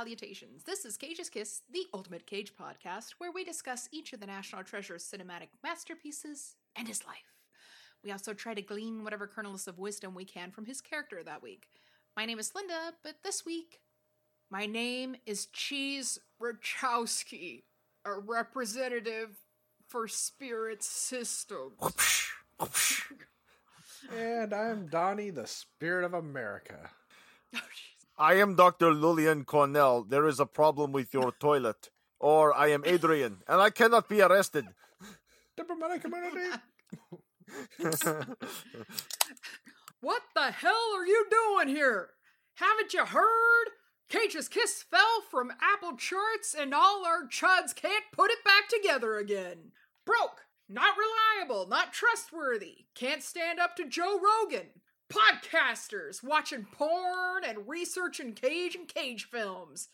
salutations. This is Cage's Kiss, the Ultimate Cage podcast, where we discuss each of the National Treasure's cinematic masterpieces and his life. We also try to glean whatever kernels of wisdom we can from his character that week. My name is Linda, but this week, my name is Cheese Rachowski, a representative for Spirit Systems. And I'm Donnie, the spirit of America. Oh, jeez. I am Dr. Lillian Cornell. There is a problem with your toilet. Or I am Adrian, and I cannot be arrested. Diplomatic community. What the hell are you doing here? Haven't you heard? Cage's Kiss fell from Apple charts and all our chuds can't put it back together again. Broke, not reliable, not trustworthy, can't stand up to Joe Rogan. Podcasters watching porn and researching Cage and Cage films.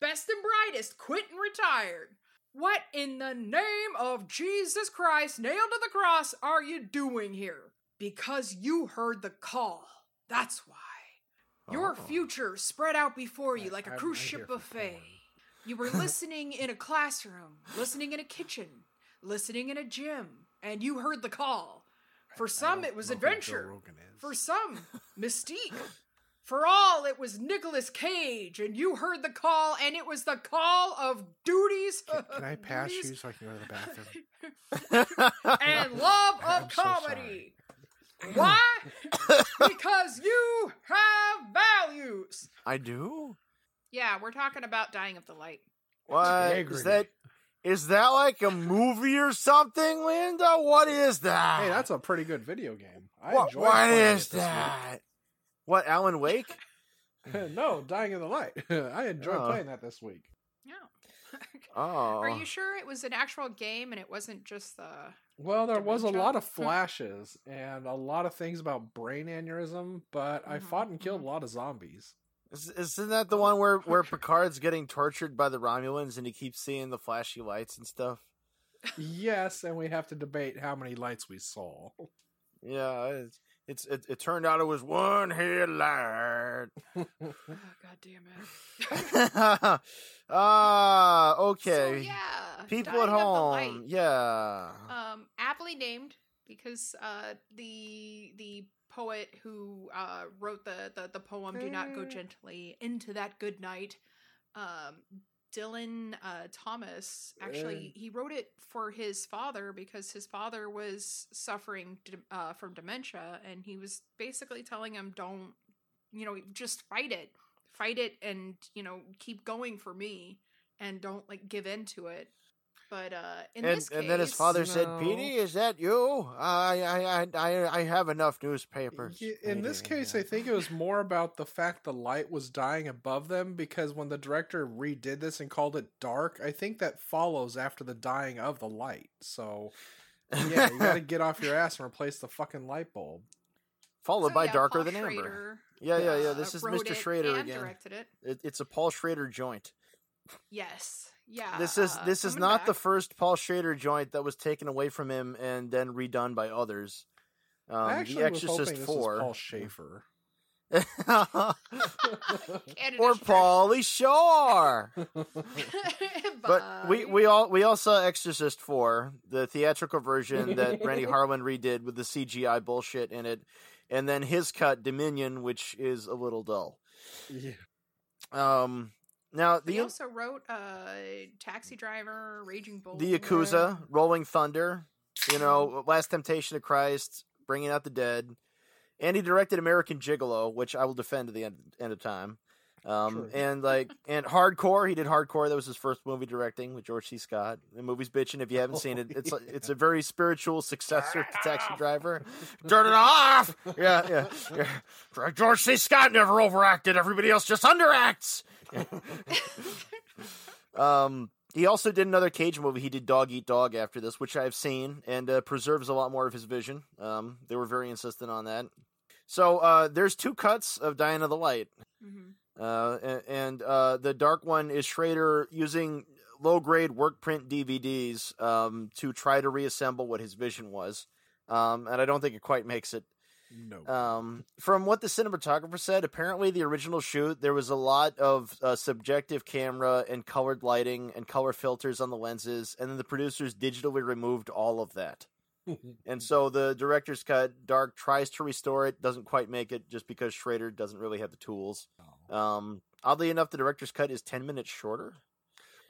Best and brightest quit and retired. What in the name of Jesus Christ nailed to the cross are you doing here? Because you heard the call. That's why. Your Oh. future spread out before you like a I'm- cruise ship buffet. porn. You were listening in a classroom, listening in a kitchen, listening in a gym, and you heard the call. For some, it was know who Joe adventure. For some, mystique. For all, it was Nicolas Cage, and you heard the call, and it was the call of duties. Can, can I pass you so I can go to the bathroom? and love I'm of so comedy. Why? because you have values. I do? Yeah, we're talking about dying of the light. What? Is Integrity. that is that like a movie or something, Linda? What is that? Hey, that's a pretty good video game. I what, enjoyed what playing it is that? What, Alan Wake? no, Dying in the Light. I enjoyed Oh. playing that this week. Yeah. Oh. Are you sure it was an actual game and it wasn't just the? Well, there was a lot of flashes and a lot of things about brain aneurysm, but I Mhm, fought and killed mhm. a lot of zombies. Is- Isn't that the one where, where Picard's getting tortured by the Romulans and he keeps seeing the flashy lights and stuff? yes, and we have to debate how many lights we saw. Yeah, it's, it's it, it turned out it was one headlight. Oh, God damn it. Ah, So okay. yeah, People Dying at home, yeah. um, aptly named because uh, the the poet who uh, wrote the, the the poem "Do Not Go Mm. Gently Into That Good Night," um, Dylan uh, Thomas actually he wrote it for his father because his father was suffering uh, from dementia, and he was basically telling him, "Don't you know, just fight it, fight it, and you know, keep going for me." And don't like give in to it, but uh, in and this and then his case- father said, No. "Petey, is that you? I I I I, I have enough newspapers." Ye- In this case, yeah. I think it was more about the fact the light was dying above them because when the director redid this and called it dark, I think that follows after the dying of the light. So, yeah, you got to get off your ass and replace the fucking light bulb. followed So, by yeah, Darker Paul than Amber. Schrader, Yeah, yeah, yeah. uh, This is Mr. Schrader and again. Directed it. It, it's a Paul Schrader joint. Yes. Yeah. This is uh, this is coming not the first Paul Schrader joint that was taken away from him and then redone by others. Um, I actually the was Exorcist hoping this Four, Paul Schaefer. Or Schrader. Paulie Shore. But we, we all we all saw Exorcist Four, the theatrical version that Renny Harlin redid with the CGI bullshit in it, and then his cut Dominion, which is a little dull. yeah. Um, now He the also wrote uh, Taxi Driver, Raging Bull. the Yakuza, Rolling Thunder, you know, Last Temptation of Christ, Bringing Out the Dead, and he directed American Gigolo, which I will defend to the end, end of time. Um, True. and like, and Hardcore, he did Hardcore. That was his first movie directing with George C. Scott. The movie's bitching. If you haven't seen it, it's a, it's a very spiritual successor to Taxi Driver. Turn it off. Yeah, yeah, yeah. George C. Scott never overacted. Everybody else just underacts. um, he also did another Cage movie. He did Dog Eat Dog after this, which I've seen, and uh, preserves a lot more of his vision. Um, they were very insistent on that. So uh, there's two cuts of Dying of the Light. Mhm. Uh, and and uh, the dark one is Schrader using low grade work print DVDs um, to try to reassemble what his vision was. Um, and I don't think it quite makes it. No. Um, from what the cinematographer said, apparently the original shoot there was a lot of uh, subjective camera and colored lighting and color filters on the lenses, and then the producers digitally removed all of that. And so the director's cut, Dark tries to restore it, doesn't quite make it, just because Schrader doesn't really have the tools. Oh. Um, oddly enough, the director's cut is ten minutes shorter.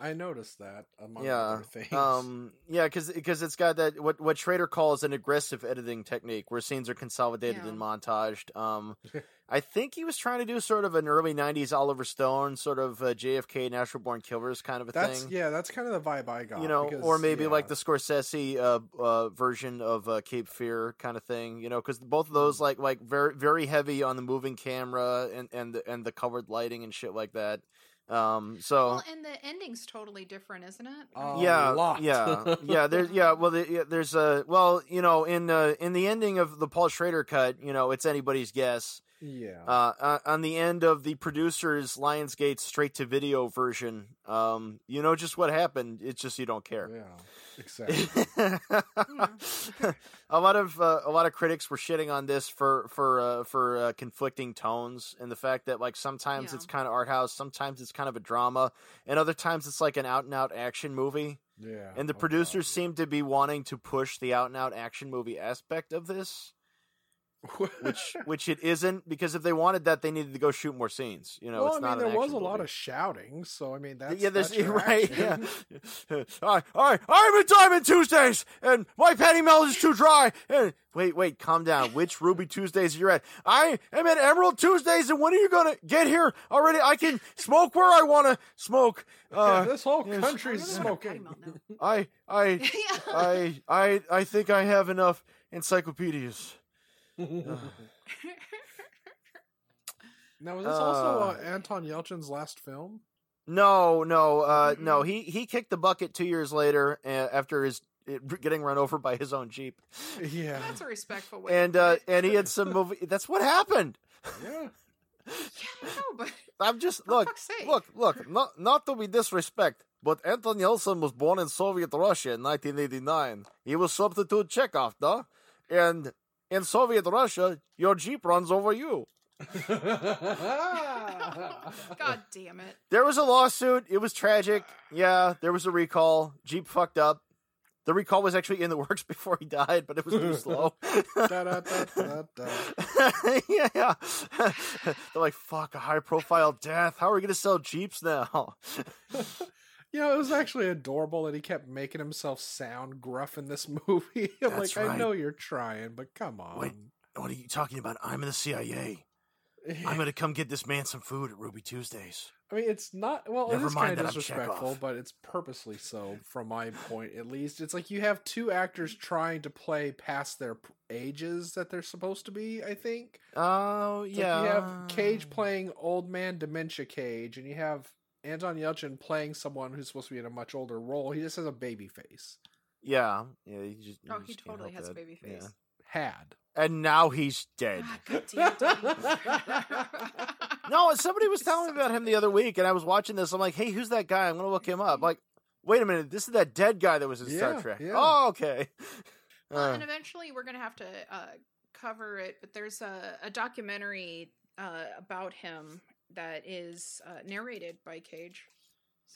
I noticed that among yeah, other things. um, yeah, because it's got that what what Schrader calls an aggressive editing technique, where scenes are consolidated Yeah. and montaged. Um, I think he was trying to do sort of an early '90s Oliver Stone, sort of uh, JFK, Natural Born Killers kind of a that's thing. yeah, that's kind of the vibe I got. you know, because, or maybe like the Scorsese uh, uh, version of uh, Cape Fear kind of thing. You know, because both of those like like very very heavy on the moving camera and and the, and the covered lighting and shit like that. Um, so Well, and the ending's totally different, isn't it? Uh, yeah, lot. yeah, yeah. There's yeah. Well, the, yeah, there's a well, you know, in uh, in the ending of the Paul Schrader cut, you know, it's anybody's guess. Yeah. Uh, uh, on the end of the producer's Lionsgate straight to video version, um, you know just what happened. It's just you don't care. yeah. Exactly. a lot of uh, a lot of critics were shitting on this for for uh, for uh, conflicting tones and the fact that like sometimes Yeah. it's kind of art house, sometimes it's kind of a drama, and other times it's like an out and out action movie. yeah. And the Oh, producers seem to be wanting to push the out and out action movie aspect of this, God. Which which it isn't because if they wanted that, they needed to go shoot more scenes. You know, well, it's I mean, not there was a action lot of shouting, so I mean, that's yeah, there's that's your right. Yeah. action. I, I, I'm at Diamond Tuesdays, and my patty melt is too dry. And wait, wait, calm down. Which Ruby Tuesdays you're you at? I am at Emerald Tuesdays, and when are you gonna get here already? I can smoke where I want to smoke. Uh, this whole yes. country's I don't know what smoking. I'm talking about I, I. I, I, I think I have enough encyclopedias. Now, was this also Uh, uh, Anton Yelchin's last film? No, no, uh, no. Mm-mm. He he kicked the bucket two years later uh, after his it, getting run over by his own jeep, Yeah. That's a respectful way. and uh, and he had some movie. That's what happened. yeah. Yeah, I know, but I'm just for look, fuck's sake. look, look. Not not to be disrespect, but Anton Yelchin was born in Soviet Russia in 1989. He was substitute Chekhov, though, and in Soviet Russia, your jeep runs over you. God damn it. There was a lawsuit. It was tragic. Yeah, there was a recall. Jeep fucked up. The recall was actually in the works before he died, but it was too slow. Yeah, yeah. They're like, fuck, a high profile death. How are we going to sell Jeeps now? You know, it was actually adorable that he kept making himself sound gruff in this movie. I'm That's like, I know you're trying, but come on. Wait. What are you talking about? I'm in the CIA. I'm going to come get this man some food at Ruby Tuesdays. I mean, it's not. Well, Never it is kind of disrespectful, but it's purposely so, from my point at least. It's like you have two actors trying to play past their ages that they're supposed to be. I think. Oh, It's yeah. Like you have Cage playing old man dementia Cage, and you have Anton Yelchin playing someone who's supposed to be in a much older role. He just has a baby face. Yeah. Yeah. You just, you Oh, just he totally help has a that. baby Yeah. face. Had. And now he's dead. Ah, God damn it. No, somebody was telling me about him the other week, and I was watching this. I'm like, hey, who's that guy? I'm going to look him up. Like, wait a minute. This is that dead guy that was in Star Yeah, Trek. yeah. Oh, okay. Well, Uh, and eventually we're gonna have to uh, cover it, but there's a, a documentary uh, about him that is uh, narrated by Cage.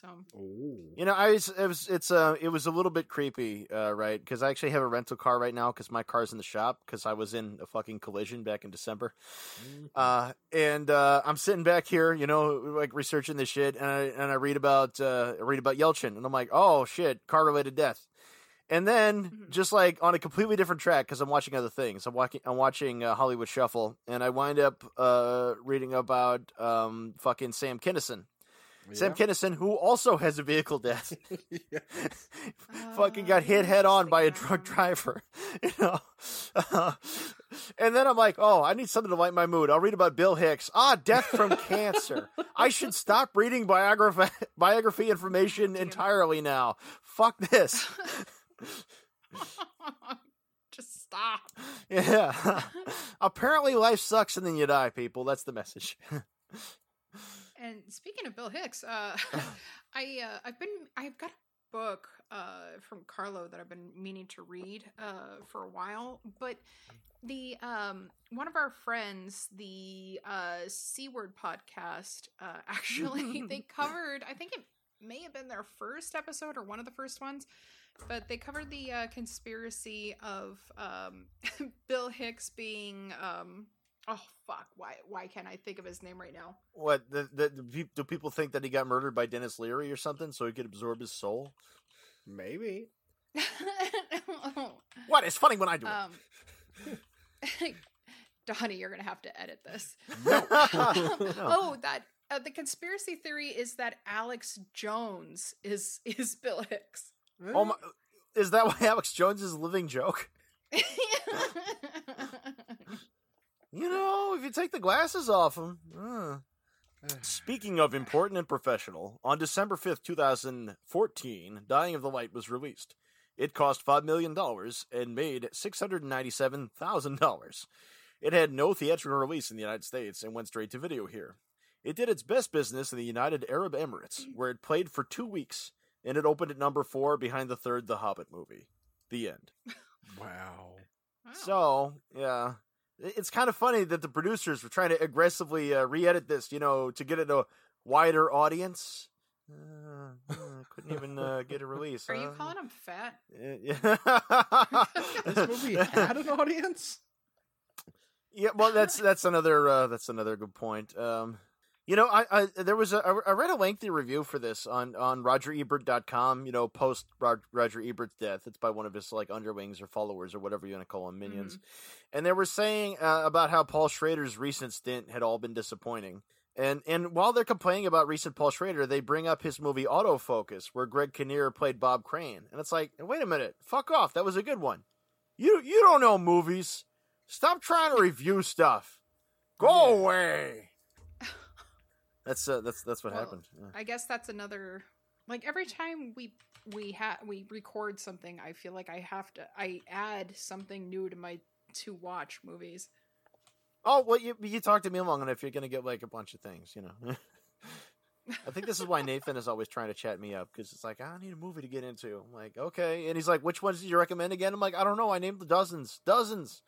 So Oh. You know, I was, it was it's uh it was a little bit creepy, uh, right? Because I actually have a rental car right now because my car's in the shop because I was in a fucking collision back in December. Uh, and uh, I'm sitting back here, you know, like researching this shit, and I and I read about uh, I read about Yelchin, and I'm like, oh shit, car related death. And then, Mhm. just like on a completely different track, because I'm watching other things. I'm watching. I'm watching uh, Hollywood Shuffle, and I wind up uh, reading about um, fucking Sam Kinison. Sam Kinison, who also has a vehicle death. fucking Uh, got hit head on by a interesting. drunk driver, you know. and then I'm like, oh, I need something to light my mood. I'll read about Bill Hicks. Ah, death from cancer. I should stop reading biography biography information entirely now. Fuck this. Just stop. Yeah. Apparently, life sucks and then you die, people. That's the message. And speaking of Bill Hicks, uh, I uh, I've been I've got a book uh, from Carlo that I've been meaning to read uh, for a while. But the um, one of our friends, the uh, C Word podcast, uh, actually they covered. I think it may have been their first episode or one of the first ones. But they covered the uh, conspiracy of um, Bill Hicks being um, Oh fuck! Why why can't I think of his name right now? What the, the, the do people think that he got murdered by Denis Leary or something so he could absorb his soul? Maybe. What? It's funny when I do it. um, Donnie, you're gonna have to edit this. No. Oh, that uh, the conspiracy theory is that Alex Jones is is Bill Hicks. Oh my! Is that why Alex Jones is a living joke? You know, if you take the glasses off him. uh. Speaking of important and professional, on December 5th, 2014, Dying of the Light was released. It cost $5 million and made $697,000. It had no theatrical release in the United States and went straight to video here. It did its best business in the United Arab Emirates, where it played for two weeks, and it opened at number four behind the third The Hobbit movie. The end. Wow. Wow. So, yeah. It's kind of funny that the producers were trying to aggressively uh, re edit this, you know, to get it a wider audience. Uh, uh, couldn't even uh, get a release. Are you calling him fat? Yeah. This movie had an audience. Yeah, well, that's that's another uh, that's another good point. Um, you know, I, I there was a I read a lengthy review for this on on RogerEbert.com. You know, post Roger Ebert's death. It's by one of his like underlings or followers or whatever you want to call them, minions. And they were saying uh, about how Paul Schrader's recent stint had all been disappointing. And and while they're complaining about recent Paul Schrader, they bring up his movie Autofocus, where Greg Kinnear played Bob Crane, and it's like, wait a minute, fuck off, that was a good one. You you don't know movies. Stop trying to review stuff. Go Yeah. away. That's uh, that's that's what Well, happened. Yeah. I guess that's another. Like every time we we ha we record something, I feel like I have to I add something new to my to watch movies. Oh well, you you talk to me long enough, you're gonna get like a bunch of things, you know. I think this is why Nathan is always trying to chat me up because it's like I need a movie to get into. I'm like, okay, and he's like, which ones did you recommend again? I'm like, I don't know. I named the dozens, dozens.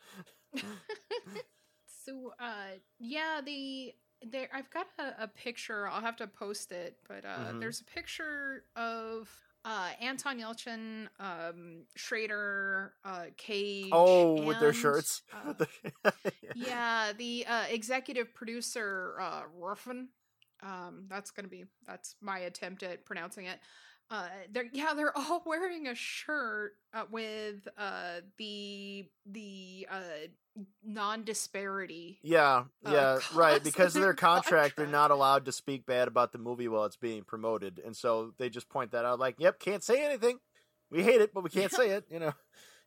So uh yeah, the there I've got a, a picture. I'll have to post it, but uh Mhm. there's a picture of uh Anton Yelchin, um Schrader, uh Cage. Oh, with their shirts. uh, yeah, the uh, executive producer uh, Ruffin. Um, that's gonna be that's my attempt at pronouncing it. Uh, they're yeah, they're all wearing a shirt uh, with uh, the the uh, non disparity. Yeah, uh, yeah, right. Because of their their contract, they're not allowed to speak bad about the movie while it's being promoted, and so they just point that out. Like, yep, can't say anything. We hate it, but we can't say it. You know.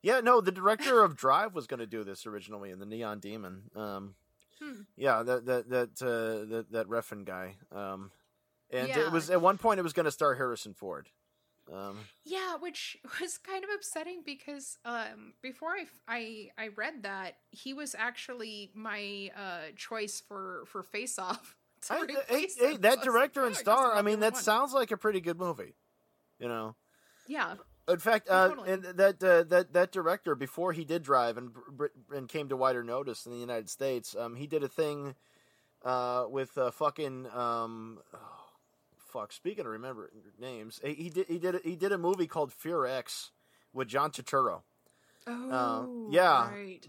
Yeah, no. The director of Drive was going to do this originally in the Neon Demon. Um, Hmm. yeah, that that that uh, that that Refn guy. Um, and Yeah. it was at one point it was going to star Harrison Ford. Um, Yeah, which was kind of upsetting because um, before I, I I read that he was actually my uh, choice for for Face Off. I, that director and star. I mean, that sounds. sounds like a pretty good movie. You know. Yeah. In fact, uh, totally. and that uh, that that director before he did Drive and and came to wider notice in the United States, um, he did a thing uh, with uh, fucking um, oh, fuck. Speaking of remember names, he he did he did he did a movie called Fear X with John Turturro, Oh, yeah. Right.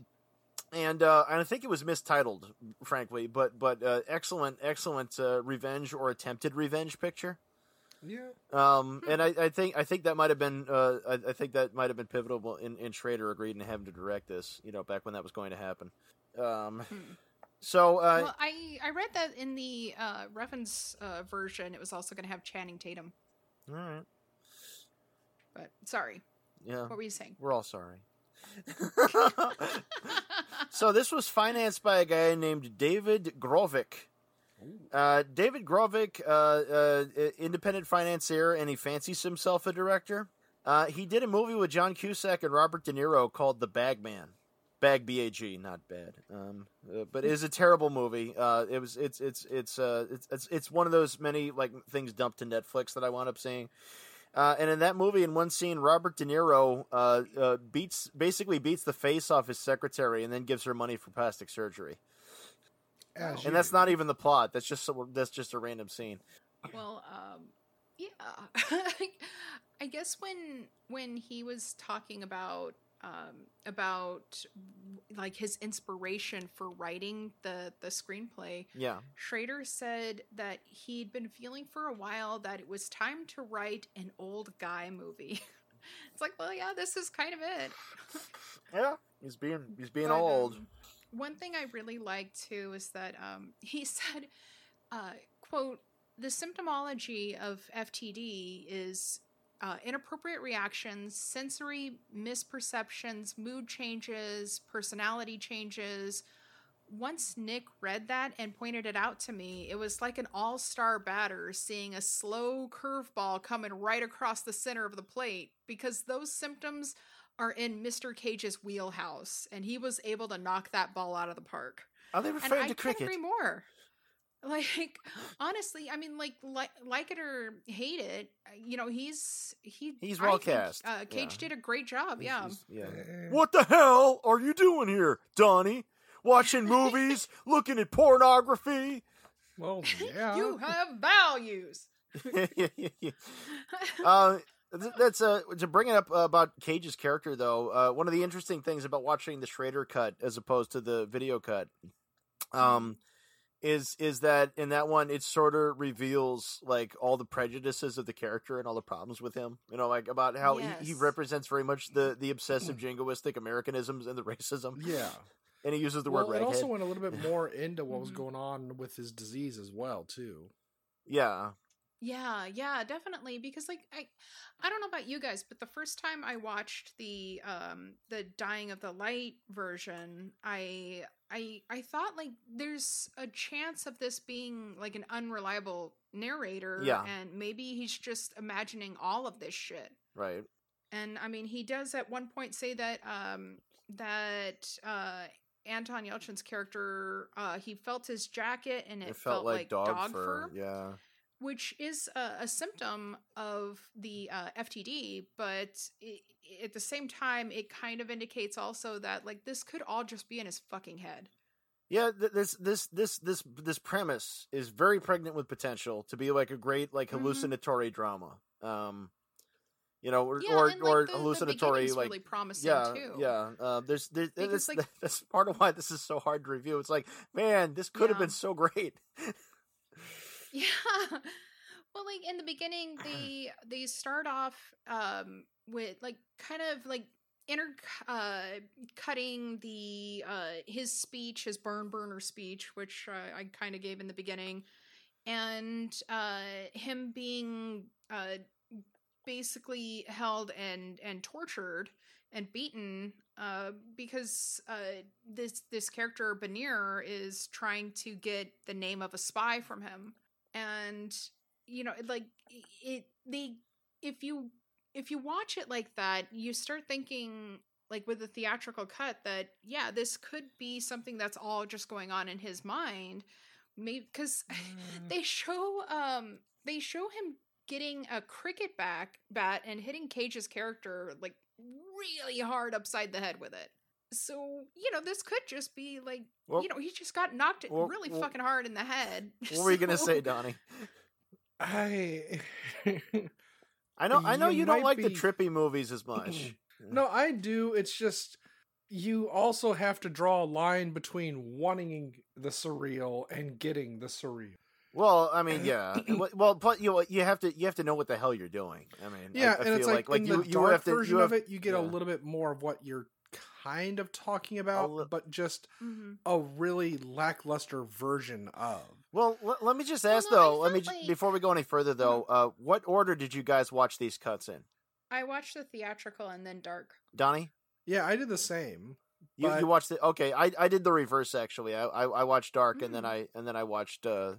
and uh, and I think it was mistitled, frankly, but but uh, excellent excellent uh, revenge or attempted revenge picture. Yeah. Um, and I, I think I think that might have been uh, I, I think that might have been pivotal in, in Schrader agreeing to have him to direct this. You know, back when that was going to happen. Um, Hmm. So uh, well, I I read that in the uh, Refn's uh, version, it was also going to have Channing Tatum. all right, But sorry, yeah, what were you saying? we're all sorry. so this was financed by a guy named David Grovic. Uh, David Grovic, uh, uh, independent financier, and he fancies himself a director. Uh, he did a movie with John Cusack and Robert De Niro called The Bagman. Bag B A G, not bad. Um, uh, but it is a terrible movie. Uh, it was it's it's it's uh it's, it's it's one of those many like things dumped to Netflix that I wound up seeing. Uh, and in that movie, in one scene, Robert De Niro uh, uh, beats basically beats the face off his secretary and then gives her money for plastic surgery. As And that's do. not even the plot. That's just so- that's just a random scene. Well, um, yeah. I guess when when he was talking about um, about like his inspiration for writing the the screenplay, Yeah. Schrader said that he'd been feeling for a while that it was time to write an old guy movie. it's like, well, yeah, this is kind of it. Yeah. He's being he's being But, old. um, one thing I really liked too is that um, he said, uh, "quote The symptomology of FTD is." Uh, inappropriate reactions, sensory misperceptions, mood changes, personality changes. Once Nick read that and pointed it out to me, it was like an all star batter seeing a slow curveball coming right across the center of the plate because those symptoms are in Mr. Cage's wheelhouse, and he was able to knock that ball out of the park. Are they And referring I to can't cricket? agree more. Like honestly, I mean, like like like it or hate it, uh, you know, he's he He's I well think, cast, Uh, Cage yeah. did a great job. He's- Yeah, he's- yeah. What the hell are you doing here, Donnie? Watching movies, looking at pornography. Well, yeah. you have values. uh, that's uh to bring it up uh, about Cage's character though. Uh, one of the interesting things about watching the Schrader cut as opposed to the video cut, um, is is that in that one it sort of reveals like all the prejudices of the character and all the problems with him. You know, like about how he, he represents very much the the obsessive jingoistic Americanisms and the racism, yeah. and he uses the well, word it redhead. also went a little bit more into what was Mhm. going on with his disease as well, too. yeah, Yeah, yeah, definitely. Because like I, I don't know about you guys, but the first time I watched the um the Dying of the Light version, I I I thought like there's a chance of this being like an unreliable narrator, Yeah. and maybe he's just imagining all of this shit. right. And I mean, he does at one point say that um that uh Anton Yelchin's character uh he felt his jacket and it, It, felt, like, dog, dog fur. fur Yeah. Which is a, a symptom of the uh, FTD, but i at the same time, it kind of indicates also that like this could all just be in his fucking head. Yeah, th- this this this this this premise is very pregnant with potential to be like a great like Mhm. hallucinatory drama. Um, you know, or Yeah, or, and, like, or the, the hallucinatory beginning's like really promising yeah too. yeah. Uh, there's there's Because, that's, like- that's part of why this is so hard to review. It's like man, this could have been so great. Yeah. Well, like in the beginning, they they start off um with like kind of like inter uh cutting the uh his speech, his burn burner speech, which uh, I kind of gave in the beginning, and uh him being uh basically held and and tortured and beaten uh because uh this this character Banir is trying to get the name of a spy from him and you know like it they if you if you watch it like that you start thinking like with the theatrical cut that yeah this could be something that's all just going on in his mind maybe because they show um they show him getting a cricket back bat and hitting cage's character like really hard upside the head with it so you know this could just be like Well, you know he just got knocked well, really well- fucking hard in the head what were you gonna say, Donnie? I. I know I know You you, don't might like the trippy movies as much. no, I do. It's just you also have to draw a line between wanting the surreal and getting the surreal. Well, I mean, yeah. Well- well, but you you have to you have to know what the hell you're doing. I mean, Yeah, I, and feel it's like like, like in you the you dark have to version you have, of it, you get a little bit more of what you're kind of talking about, li- but just Mhm. a really lackluster version of. Well, let, let me just Well, ask no, though. Let me felt ju- like- before we go any further though. Uh, what order did you guys watch these cuts in, I watched the theatrical and then dark. Donnie? Yeah, I did the same. You But- you watched the okay. I I did the reverse actually. I I, I watched Dark and then Mm. I and then I watched uh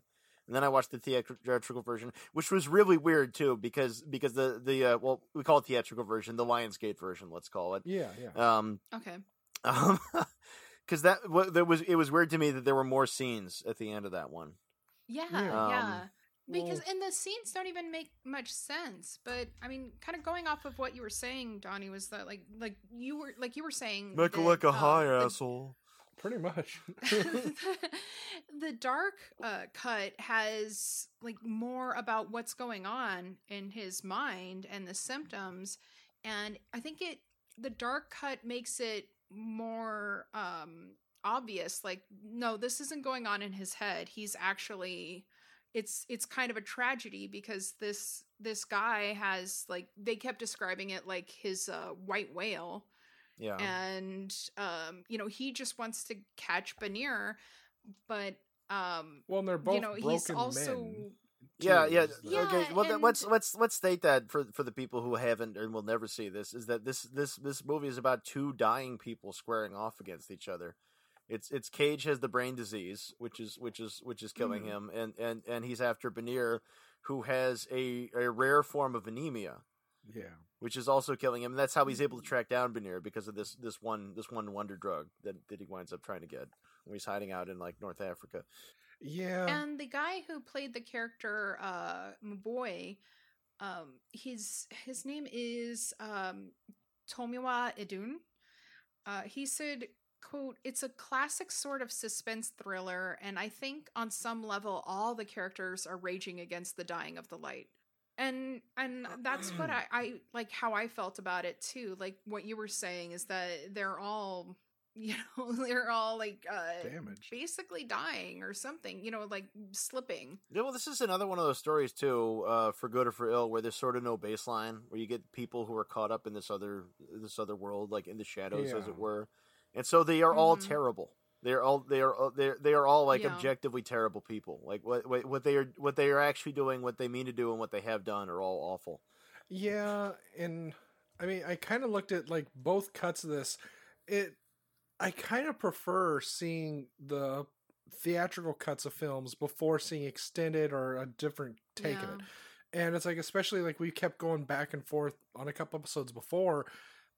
and then I watched the theatrical version, which was really weird too because because the the uh, well we call it theatrical version, the Lionsgate version, let's call it. Yeah, yeah. Um, Okay. um, because that wa- there was it was weird to me that there were more scenes at the end of that one. Yeah, Yeah. yeah. Um, because Well- and the scenes don't even make much sense but i mean kind of going off of what you were saying donnie was that like like you were like you were saying Make it that, like a uh, high the- asshole. Pretty much. the dark uh, cut has like more about what's going on in his mind and the symptoms and i think it the dark cut makes it more um obvious like no this isn't going on in his head he's actually it's it's kind of a tragedy because this this guy has like they kept describing it like his uh, white whale Yeah. and um you know he just wants to catch Banir but um well, and they're both you know broken he's also men. Yeah, yeah. Yeah, okay, well, and- let's let's let's state that for for the people who haven't and will never see this is that this this this movie is about two dying people squaring off against each other. It's it's Cage has the brain disease, which is which is which is killing Mhm. him, and and and he's after Banir, who has a a rare form of anemia, Yeah. Which is also killing him. And that's how he's able to track down Banir because of this this one this one wonder drug that that he winds up trying to get when he's hiding out in like North Africa. Yeah. and the guy who played the character uh boy um his his name is um Tomiwa Edun. uh he said quote it's a classic sort of suspense thriller and i think on some level all the characters are raging against the dying of the light and and that's what I, I like how i felt about it too like what you were saying is that they're all you know they're all like uh Damaged. basically dying or something you know like slipping Yeah, well, this is another one of those stories too, uh, for good or for ill, where there's sort of no baseline, where you get people who are caught up in this other this other world, like in the shadows, as it were, and so they are all Mhm. terrible. They are all they are they they are all like Yeah. objectively terrible people. Like what what what they are what they are actually doing, what they mean to do, and what they have done are all awful. Yeah, and I mean, I kind of looked at like both cuts of this. It, I kind of prefer seeing the theatrical cuts of films before seeing extended or a different take of it. And it's like, especially like we kept going back and forth on a couple episodes before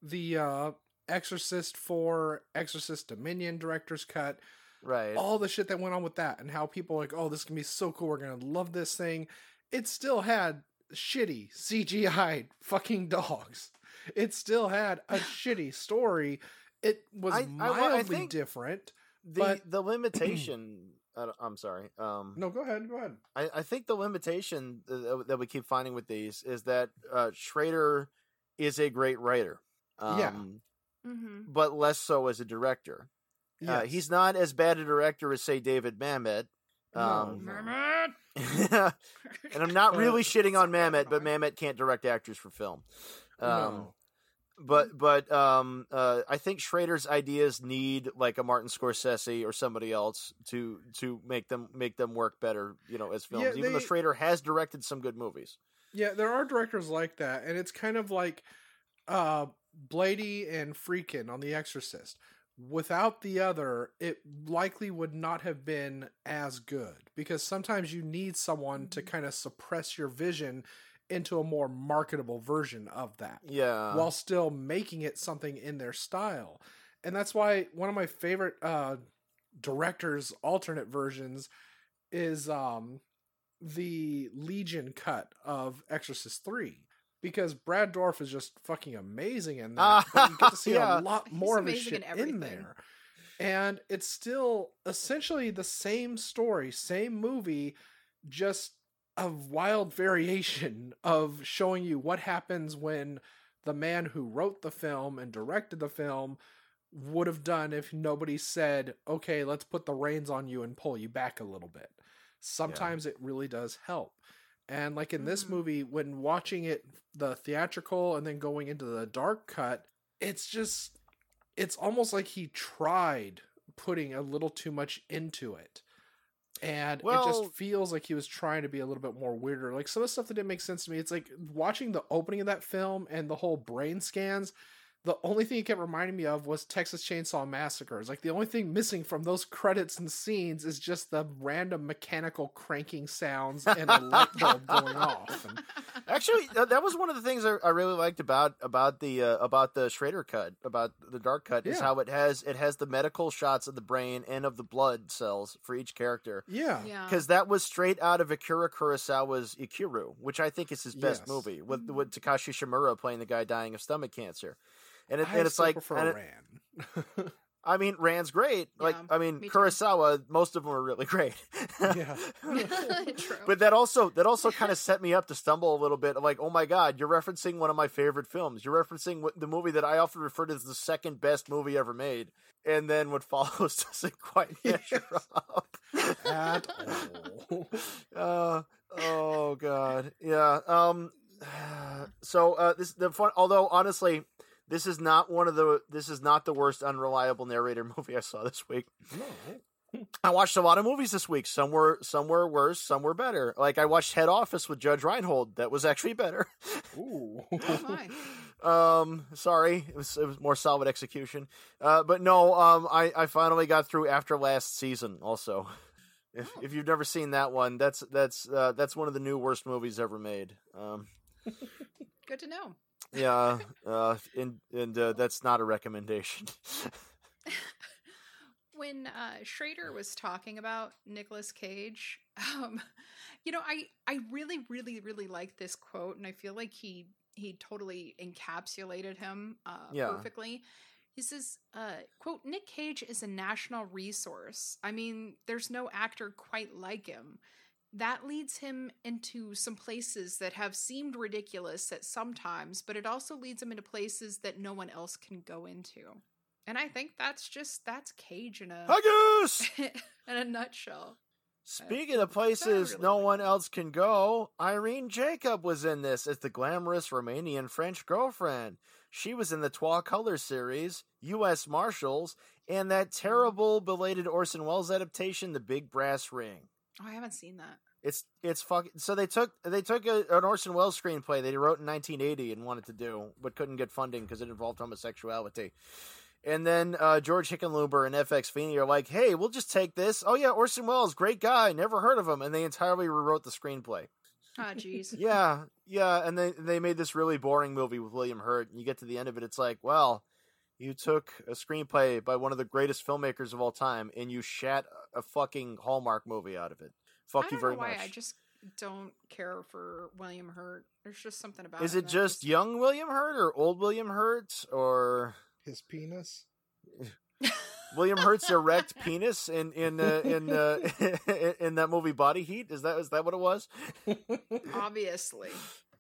the uh Exorcist 4, Exorcist Dominion director's cut Right. all the shit that went on with that and how people like, oh, this can be so cool. We're gonna love this thing. It still had shitty CGI fucking dogs. It still had a shitty story. It was I- I- I mildly think- different. the but- the limitation. I don't- I'm sorry. Um, No, go ahead. Go ahead. I, I think the limitation that we keep finding with these is that uh, Schrader is a great writer. Um, Yeah. Mm-hmm. But less so as a director. Uh, he's not as bad a director as, say, David Mamet. Um, No. and I'm not really Uh, shitting on Mamet, but Mamet. Mamet can't direct actors for film. Um, no. But but um, uh, I think Schrader's ideas need like a Martin Scorsese or somebody else to to make them make them work better, you know, as films. Yeah, Even though Schrader has directed some good movies. Yeah, there are directors like that, and it's kind of like uh Blatty and Friedkin on The Exorcist. Without the other, it likely would not have been as good because sometimes you need someone to kind of suppress your vision into a more marketable version of that Yeah. while still making it something in their style. And that's why one of my favorite uh directors alternate versions is um the Legion cut of Exorcist 3 because Brad Dourif is just fucking amazing in that. but you get to see Yeah. a lot He's more of his shit in in, there. And it's still essentially the same story, same movie, just a wild variation of showing you what happens when the man who wrote the film and directed the film would have done if nobody said, okay, let's put the reins on you and pull you back a little bit. Sometimes it really does help. And like in this Mhm. movie, when watching it, the theatrical and then going into the dark cut, it's just, it's almost like he tried putting a little too much into it. And it just feels like he was trying to be a little bit more weirder. Like some of the stuff that didn't make sense to me. It's like watching the opening of that film and the whole brain scans. The only thing it kept reminding me of was Texas Chainsaw Massacre. It's like the only thing missing from those credits and scenes is just the random mechanical cranking sounds and a light bulb going off. And Actually, that that was one of the things I, I really liked about about the uh, about the Schrader cut, about the dark cut, is how it has it has the medical shots of the brain and of the blood cells for each character. yeah, yeah. Because that was straight out of Akira Kurosawa's Ikiru, which I think is his best Yes. movie, with with Takashi Shimura playing the guy dying of stomach cancer. And, it, I and it's like, prefer and it- Ran. I mean, Ran's great. Like, I mean, me too. Kurosawa, most of them are really great. yeah, True. But that also that also kind of set me up to stumble a little bit. Like, oh my god, you're referencing one of my favorite films. You're referencing what, the movie that I often refer to as the second best movie ever made. And then what follows doesn't quite measure up. at all. uh, oh god, yeah. Um, so uh, this the fun. Although honestly, this is not one of the. This is not the worst unreliable narrator movie I saw this week. I watched a lot of movies this week. Some were some were worse, some were better. Like I watched Head Office with Judge Reinhold. That was actually better. Ooh. Oh my. Um, sorry, it was it was more solid execution. Uh, but no, um, I I finally got through after last season. Also, if Oh. if you've never seen that one, that's that's uh, that's one of the new worst movies ever made. Um, Good to know. Yeah, uh, and and uh, that's not a recommendation. when uh, Schrader was talking about Nicolas Cage, um, you know, I I really really really like this quote, and I feel like he he totally encapsulated him uh, Yeah. perfectly. He says, uh, "quote Nick Cage is a national resource. I mean, there's no actor quite like him." That leads him into some places that have seemed ridiculous at some times, but it also leads him into places that no one else can go into. And I think that's just that's Cage in a Haggis! in a nutshell. Speaking of places really no like one else can go, Irene Jacob was in this as the glamorous Romanian French girlfriend. She was in the Trois Colors series, U.S. Marshals, and that mm-hmm. terrible belated Orson Welles adaptation, The Big Brass Ring. Oh, I haven't seen that. It's it's fucking. So they took they took a, an Orson Welles screenplay they wrote in 1980 and wanted to do, but couldn't get funding because it involved homosexuality. And then uh, George Hickenlooper and FX Feeney are like, "Hey, we'll just take this. Oh yeah, Orson Welles, great guy. Never heard of him." And they entirely rewrote the screenplay. Ah, jeez. Yeah, yeah. And they they made this really boring movie with William Hurt. And you get to the end of it, it's like, well, you took a screenplay by one of the greatest filmmakers of all time, and you shat a fucking Hallmark movie out of it. Fuck I you don't very know why. much. I just don't care for William Hurt. There's just something about. Is him it that just young William Hurt or old William Hurt or His penis. William Hurt's erect penis in in uh, in uh, in that movie Body Heat? Is that is that what it was? obviously?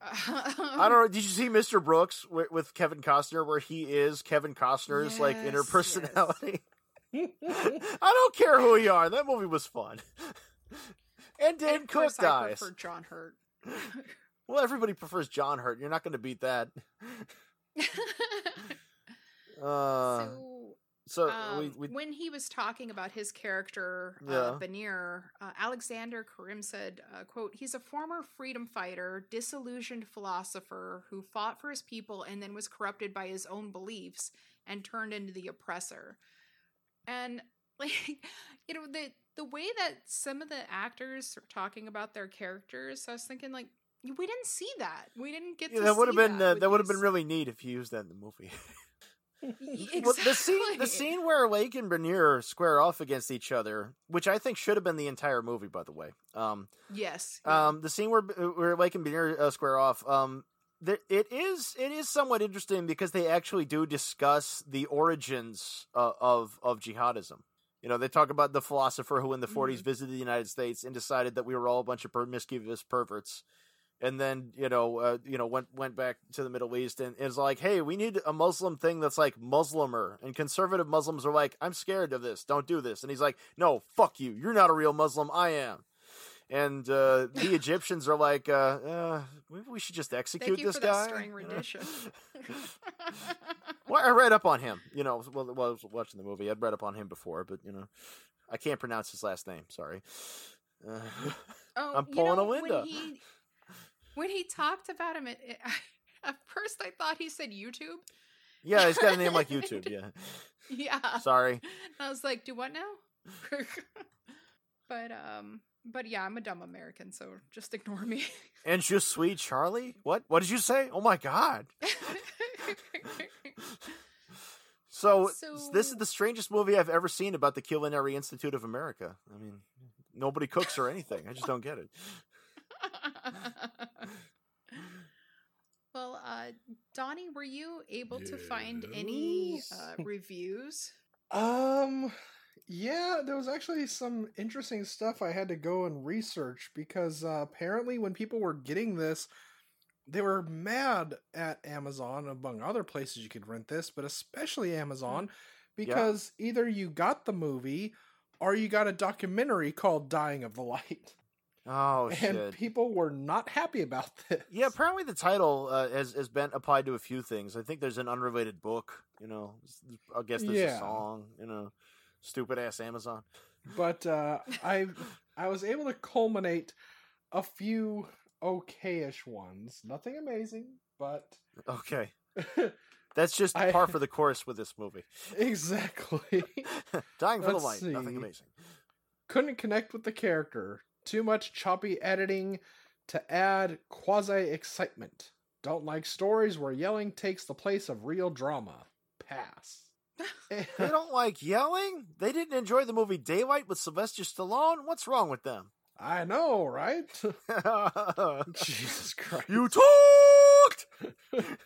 I don't know. Did you see Mr. Brooks with, with Kevin Costner, where he is Kevin Costner's like inner Yes, personality? I don't care who you are. That movie was fun. And Dane Of Cook course, I dies. prefer John Hurt. Well, everybody prefers John Hurt. You're not going to beat that. Uh, so so Um, we, we when he was talking about his character, Yeah. uh, Veneer, uh, Alexander Karim said, uh, "quote He's a former freedom fighter, disillusioned philosopher who fought for his people and then was corrupted by his own beliefs and turned into the oppressor." And like, you know, the the way that some of the actors are talking about their characters, I was thinking like. We didn't see that. We didn't get yeah, to that would have been that uh, that would have been really neat if you used that in the movie. Exactly. Well, the scene, the scene where Lake and Bernier square off against each other, which I think should have been the entire movie, by the way. Um, Yes. um, the scene where where Lake and Bernier uh, square off, um, there, it is it is somewhat interesting because they actually do discuss the origins uh, of of jihadism. You know, they talk about the philosopher who in the 40s visited the United States and decided that we were all a bunch of promiscuous perverts. And then you know uh, you know went went back to the Middle East and is like, hey, we need a Muslim thing that's like Muslimer, and conservative Muslims are like, I'm scared of this, don't do this, and he's like, no, fuck you, you're not a real Muslim, I am. And uh, the Egyptians are like, uh, uh, maybe we should just execute you this guy. string rendition. Well, I read up on him. You know, while, while I was watching the movie, I'd read up on him before, but you know, I can't pronounce his last name. Sorry. Uh, oh, I'm you pulling a know, Linda. When he, when he talked about him, it, it, at first I thought he said YouTube, Yeah, he's got a name like YouTube. Yeah. Yeah. Sorry. I was like, do what now? but um but yeah, I'm a dumb American, so just ignore me. And je suis Charlie? What? What did you say? Oh my god. So, So- this is the strangest movie I've ever seen about the Culinary Institute of America. I mean, nobody cooks or anything. I just don't get it. well, uh Donnie, were you able to find any uh reviews? Um, yeah, there was actually some interesting stuff I had to go and research because uh, apparently, when people were getting this, they were mad at Amazon, among other places you could rent this, but especially Amazon, because either you got the movie or you got a documentary called Dying of the Light. Oh and shit. people were not happy about this. Yeah, apparently the title uh, has has been applied to a few things. I think there's an unrelated book. You know, I guess there's Yeah. a song. You know, stupid ass Amazon. but uh, I I was able to culminate a few okayish ones. Nothing amazing, but Okay, that's just I- par for the course with this movie. exactly. Dying for the Let's light. Nothing amazing. Couldn't connect with the character. Too much choppy editing to add quasi excitement. Don't like stories where yelling takes the place of real drama. Pass. They don't like yelling. They didn't enjoy the movie Daylight with Sylvester Stallone. What's wrong with them? I know, right? Jesus Christ. you talked.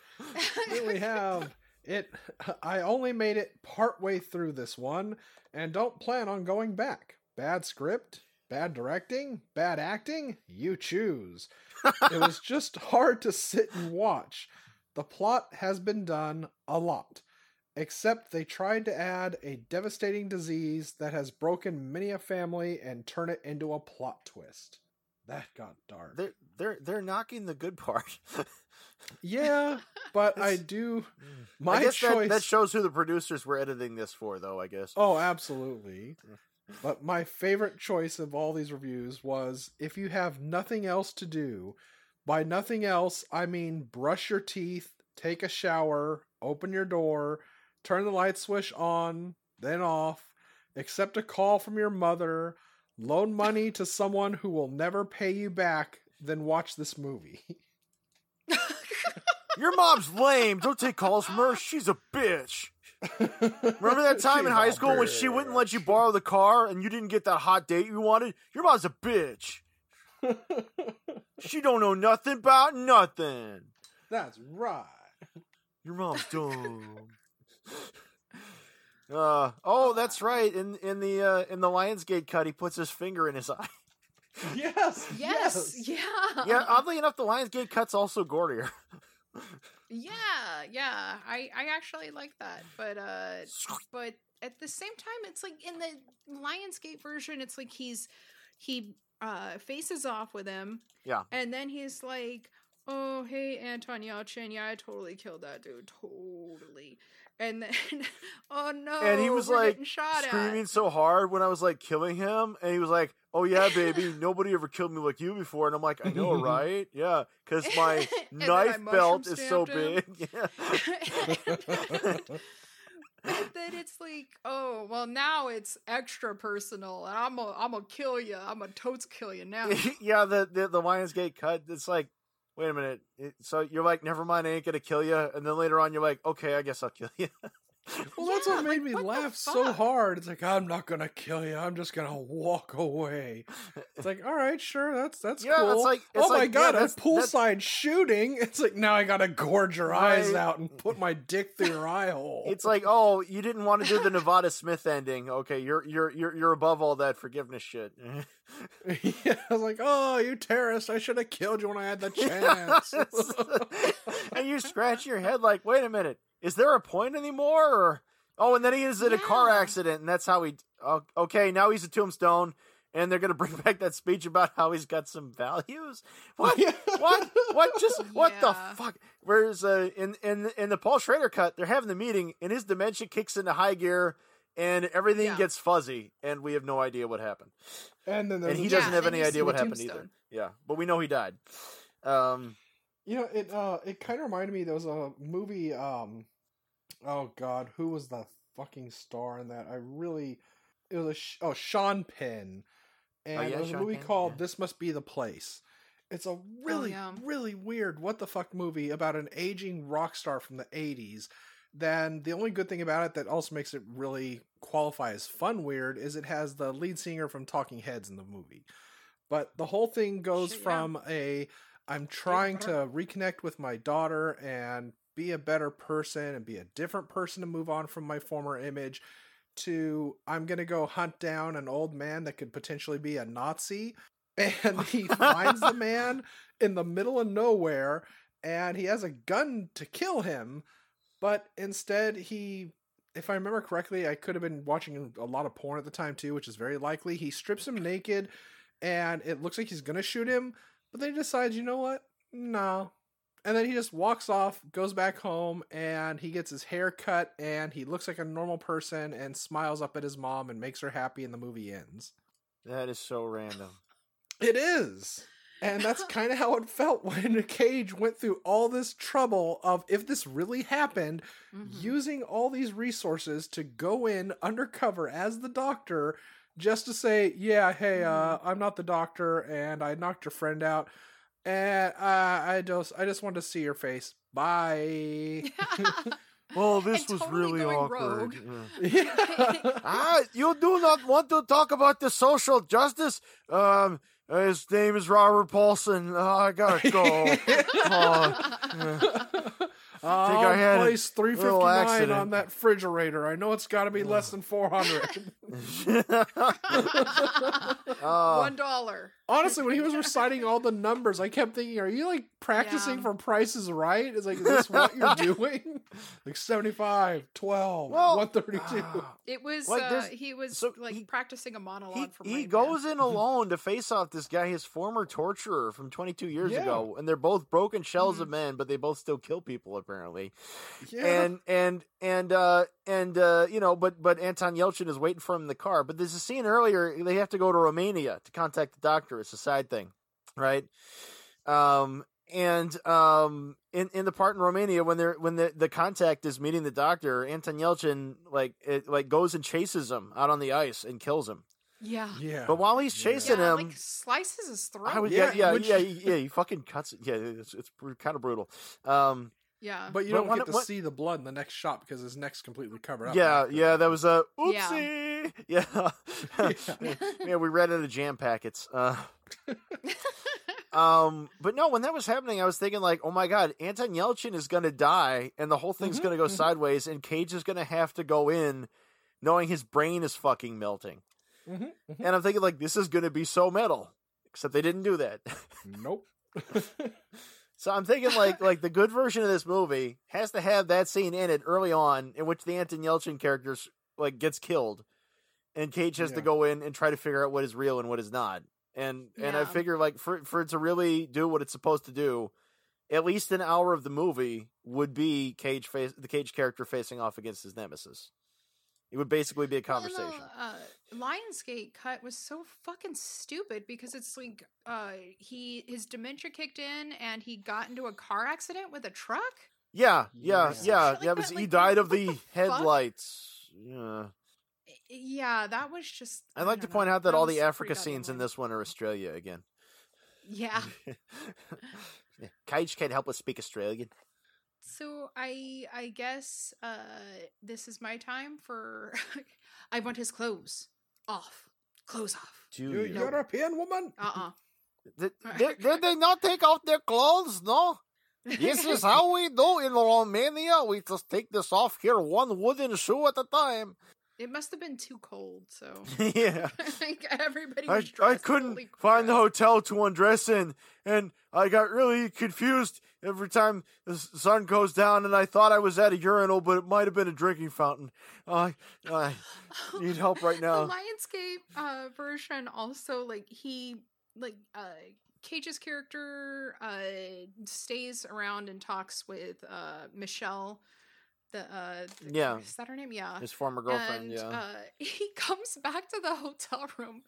Here we have it. I only made it partway through this one and don't plan on going back. Bad script, bad directing, bad acting, you choose. it was just hard to sit and watch. The plot has been done a lot, except they tried to add a devastating disease that has broken many a family and turn it into a plot twist. That got dark. They're they're they're knocking the good part. Yeah, but I do. Hmm. My I guess choice. that, that shows who the producers were editing this for, though. I guess. Oh, absolutely. But my favorite choice of all these reviews was if you have nothing else to do, by nothing else, I mean brush your teeth, take a shower, open your door, turn the light switch on, then off, accept a call from your mother, loan money to someone who will never pay you back, then watch this movie. Your mom's lame. Don't take calls from her. She's a bitch. Remember that time in high school when she wouldn't let you borrow the car and you didn't get that hot date you wanted? Your mom's a bitch. She don't know nothing about nothing. That's right. Your mom's dumb. Uh oh, that's right. In in the uh, in the Lionsgate cut, he puts his finger in his eye. Yes. yes, yeah. yeah, oddly enough, the Lionsgate cut's also gorier. Yeah, yeah. I I actually like that. But uh but at the same time it's like in the Lionsgate version it's like he's he uh faces off with him. Yeah. And then he's like, "Oh, hey Anton Yelchin, yeah, I totally killed that dude. Totally." And then oh no. And he was, like, getting shot screaming at. so hard when I was like killing him, and he was like, "Oh yeah, baby, nobody ever killed me like you before." And I'm like, "I know, right? Yeah, because my And then I knife belt is so stamped big." him. But then it's like, oh well, now it's extra personal, and I'm a, I'm gonna kill you. I'm gonna totes kill you now. Yeah, yeah. The, the the Lionsgate cut. It's like, wait a minute. So you're like, never mind, I ain't gonna kill you, and then later on, you're like, okay, I guess I'll kill you. Well, that's Yeah, what made like, me what laugh so hard. It's like I'm not gonna kill you. I'm just gonna walk away. It's like, all right, sure, that's that's Yeah, cool. it's like- oh it's my like, yeah, god, that's- a poolside shooting. It's like now I gotta gorge your eyes out and put my dick through your eye hole. It's like, oh, you didn't want to do the Nevada Smith ending. Okay, you're you're you're you're above all that forgiveness shit. yeah, I was like, oh, you terrorist! I should have killed you when I had the chance. and you scratch your head like, wait a minute, is there a point anymore? Or oh, and then he is in a car accident, and that's how he. oh, Okay, now he's a tombstone, and they're gonna bring back that speech about how he's got some values. What? What? What? Just what the fuck? Whereas uh, in in in the Paul Schrader cut, they're having the meeting, and his dementia kicks into high gear. And everything Yeah. gets fuzzy, and we have no idea what happened. and then And he doesn't have any idea what happened tombstone. either. Yeah, but we know he died. Um, You know, it uh it kind of reminded me there was a movie um Oh God, who was the fucking star in that? I really, it was a sh- oh Sean Penn, and Oh, yeah, it was a movie Penn, called yeah. "This Must Be the Place." It's a really, yeah. really weird what the fuck movie about an aging rock star from the '80s. Then the only good thing about it that also makes it really qualify as fun weird is it has the lead singer from Talking Heads in the movie. But the whole thing goes Shit, yeah. from a I'm trying to reconnect with my daughter and be a better person and be a different person to move on from my former image to I'm going to go hunt down an old man that could potentially be a Nazi and he finds the man in the middle of nowhere and he has a gun to kill him but instead he if I remember correctly, I could have been watching a lot of porn at the time too, which is very likely. He strips him naked and it looks like he's gonna shoot him, but then he decides, you know what? No. And then he just walks off, goes back home, and he gets his hair cut, and he looks like a normal person and smiles up at his mom and makes her happy, and the movie ends. That is so random. It is. And that's kind of how it felt when Cage went through all this trouble of if this really happened, Mhm. using all these resources to go in undercover as the doctor just to say, yeah, hey, uh, I'm not the doctor, and I knocked your friend out, and uh, I just, I just wanted to see your face. Bye. Well, this And was totally really awkward. Yeah. yeah. ah, you do not want to talk about the social justice? Um, his name is Robert Paulson. Uh, I gotta go. Oh, I'll I had a place three fifty little nine accident. on that refrigerator. I know it's got to be less than four hundred. One dollar. Honestly, when he was reciting all the numbers, I kept thinking, "Are you like practicing Yeah. for Prices Right? Is like is this what you're doing? like 75, 12, Well, 132. ah, It was Like, uh, there's- he was so like he- practicing a monologue he, from he Rain goes in alone to face off this guy, his former torturer from 22 years Yeah. ago, and they're both broken shells of men, but they both still kill people apparently. yeah. And and and uh and uh you know, but but Anton Yelchin is waiting for him in the car. But there's a scene earlier they have to go to Romania to contact the doctor. It's a side thing, right? Um and um in in the part in Romania when they're when the the contact is meeting the doctor, Anton Yelchin like it like goes and chases him out on the ice and kills him. Yeah. yeah. But while he's chasing yeah, him, like slices his throat. I would Yeah, yeah yeah which- yeah yeah he fucking cuts it. Yeah, it's it's kind of brutal. Um yeah. But you But don't when- get to what- see the blood in the next shot because his neck's completely covered up. Yeah, after yeah, that was a oopsie. Yeah, yeah. Yeah. we read out of jam packets. Uh, um, but no, when that was happening, I was thinking like, oh my god, Anton Yelchin is gonna die, and the whole thing's Mhm, gonna go mhm. sideways, and Cage is gonna have to go in, knowing his brain is fucking melting. Mhm, mhm. And I'm thinking like, this is gonna be so metal. Except they didn't do that. Nope. So I'm thinking like like the good version of this movie has to have that scene in it early on in which the Anton Yelchin character like gets killed, and Cage has to go in and try to figure out what is real and what is not. And and I figure like for for it to really do what it's supposed to do, at least an hour of the movie would be Cage face the Cage character facing off against his nemesis. It would basically be a Well, and the, conversation. uh, Lionsgate cut was so fucking stupid because it's like uh, he his dementia kicked in and he got into a car accident with a truck. Yeah, yeah, Yeah. yeah. Shit like That was that, he died of what the, the fuck? headlights. Yeah. Yeah, that was just. I'd like to don't point out that all the Africa scenes in this one are Australia again. Yeah. Yeah. Cage can't help but speak Australian. So I I guess uh this is my time for I want his clothes off. Clothes off. you Do European woman. Uh-uh. Did, did, did they not take off their clothes? No. This is how we do in Romania. We just take this off here, one wooden shoe at a time. It must have been too cold, so yeah. I think everybody I, was I dressed couldn't find the hotel to undress in, and I got really confused every time the sun goes down, and I thought I was at a urinal, but it might have been a drinking fountain. I, I need help right now. The Lionsgate uh, version also like he like uh Cage's character uh stays around and talks with uh Michelle. The uh the- Yeah. is that her name? Yeah. His former girlfriend, and yeah. uh, he comes back to the hotel room,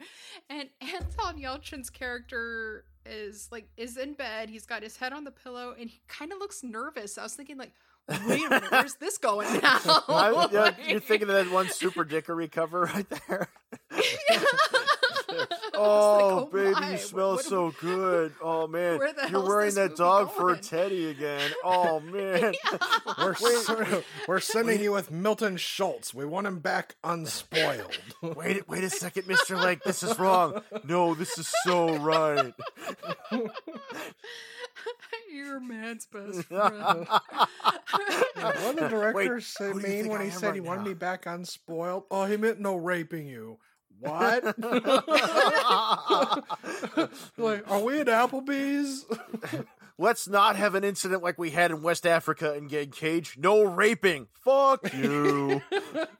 and Anton Yelchin's character is like is in bed. He's got his head on the pillow, and he kind of looks nervous. I was thinking like, Wait a minute, where's this going now? I- yeah, you're thinking of that one Super Dickery cover right there. Oh, oh, baby, my, you smell what- so good. Oh man, Where the you're hell's wearing this that movie dog fur going? teddy again. Oh man, We're, Wait. we're sending you with Milton Schultz. We want him back unspoiled. wait, wait a second, Mister Lake. This is wrong. No, this is so right. You're man's best friend. what did the director Wait, say who do you mean when I he said he right wanted me back unspoiled? Oh, he meant no raping you. What? like, are we at Applebee's? Let's not have an incident like we had in West Africa and get Cage. No raping. Fuck you.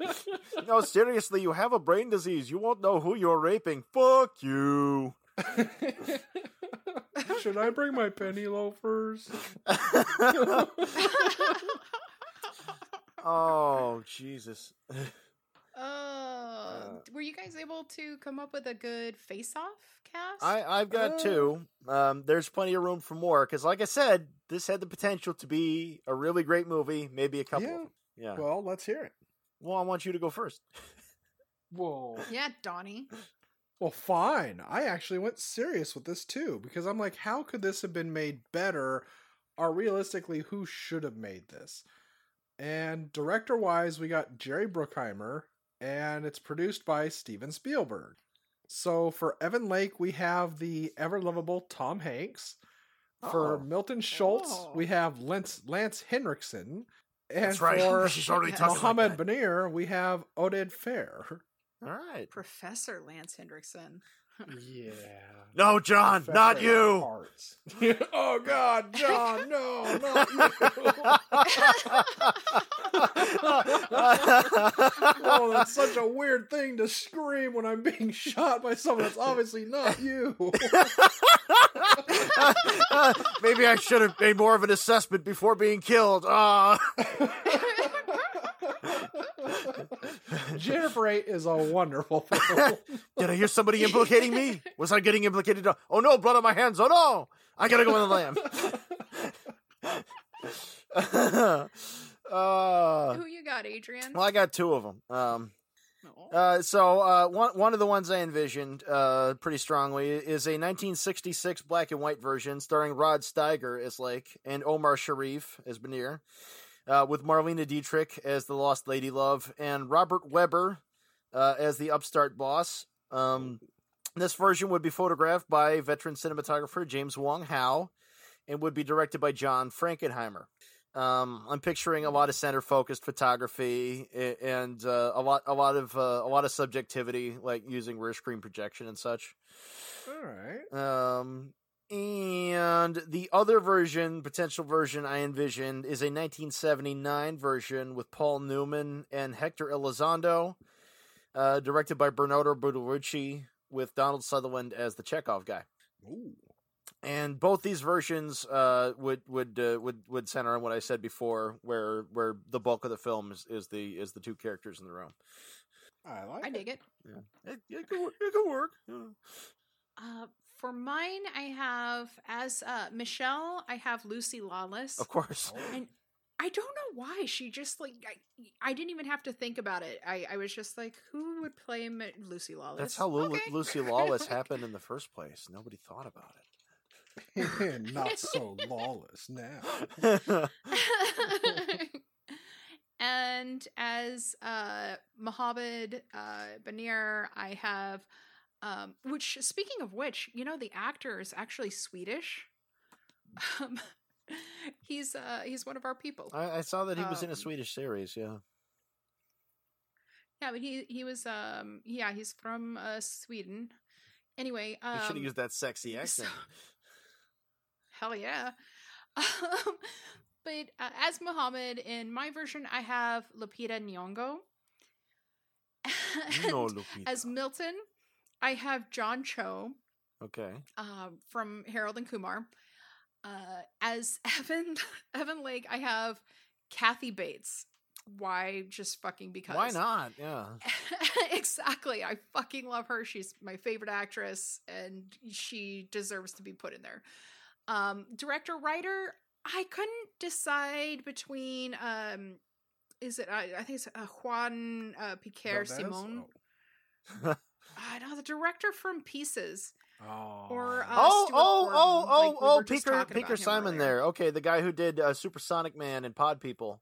no, seriously, you have a brain disease. You won't know who you're raping. Fuck you. Should I bring my penny loafers? oh, Jesus. Uh, were you guys able to come up with a good face-off cast? I, I've got Uh. two. Um, there's plenty of room for more because, like I said, this had the potential to be a really great movie. Maybe a couple. Yeah. Yeah. Well, let's hear it. Well, I want you to go first. Whoa. yeah, Donnie. Well, fine. I actually went serious with this too because I'm like, how could this have been made better? Or realistically, who should have made this? And director wise, we got Jerry Bruckheimer, and it's produced by Steven Spielberg. So for Evan Lake, we have the ever lovable Tom Hanks. For Oh. Milton Schultz, Oh. we have Lance, Lance Henriksen. And That's right. for She's already Yes. like Mohammed that. We have Oded Fehr. All right. Professor Lance Henriksen. Yeah. No, John, not you. Hearts. oh God, John, no, not you. oh, that's such a weird thing to scream when I'm being shot by someone that's obviously not you. Maybe I should have made more of an assessment before being killed. Ah. Jennifer Eight is a wonderful film. Did I hear somebody implicating me? Was I getting implicated? Oh no, blood on my hands. Oh no. I gotta go in the lamb. uh, Who you got, Adrian? well, I got two of them. Um. Uh, so uh, one one of the ones I envisioned uh, pretty strongly is a 1966 black and white version starring Rod Steiger as Lake and Omar Sharif as Banir, uh, with Marlene Dietrich as the Lost Lady Love and Robert Webber uh, as the upstart boss. Um, this version would be photographed by veteran cinematographer James Wong Howe and would be directed by John Frankenheimer. Um, I'm picturing a lot of center focused photography and uh, a lot, a lot of, uh, a lot of subjectivity, like using rear screen projection and such. All right. Um, and the other version, potential version I envisioned, is a 1979 version with Paul Newman and Hector Elizondo, uh, directed by Bernardo Bertolucci, with Donald Sutherland as the Chekhov guy Ooh. and both these versions uh, would would uh, would would center on what I said before, where where the bulk of the film is, is the is the two characters in the room. I like I it. dig it. Yeah, it, it could work. It could work. Yeah. Uh, for mine, I have as uh, Michelle. I have Lucy Lawless, Of course. and I don't know why she just like I, I didn't even have to think about it. I, I was just like, who would play Ma- Lucy Lawless? That's how Lu- Okay. Lucy Lawless happened in the first place. Nobody thought about it. Not so lawless now. and as uh Mohammed uh Banir, I have um which speaking of which, you know the actor is actually Swedish. Um he's uh he's one of our people. I, I saw that he was in a Um, Swedish series. Yeah. Yeah, but he he was um yeah, he's from uh Sweden. Anyway, um You should have used that sexy accent. Hell yeah. Um, but uh, as Muhammad, in my version, I have Lupita Nyong'o. no, And Lupita. as Milton, I have John Cho okay. uh, from Harold and Kumar. Uh, as Evan Evan Lake, I have Kathy Bates. Why? Just fucking because. Why not? Yeah. exactly. I fucking love her. She's my favorite actress and she deserves to be put in there. Um director writer I couldn't decide between um is it I, I think it's uh, Juan uh, Piquer Valdez? Simon. Uh, no, the director from Pieces. Oh. Or, uh, oh, Stuart oh, Gordon, oh, like oh, we oh, were just Piquer, talking about Piquer him Simon earlier. there. Okay, the guy who did uh, Supersonic Man and Pod People.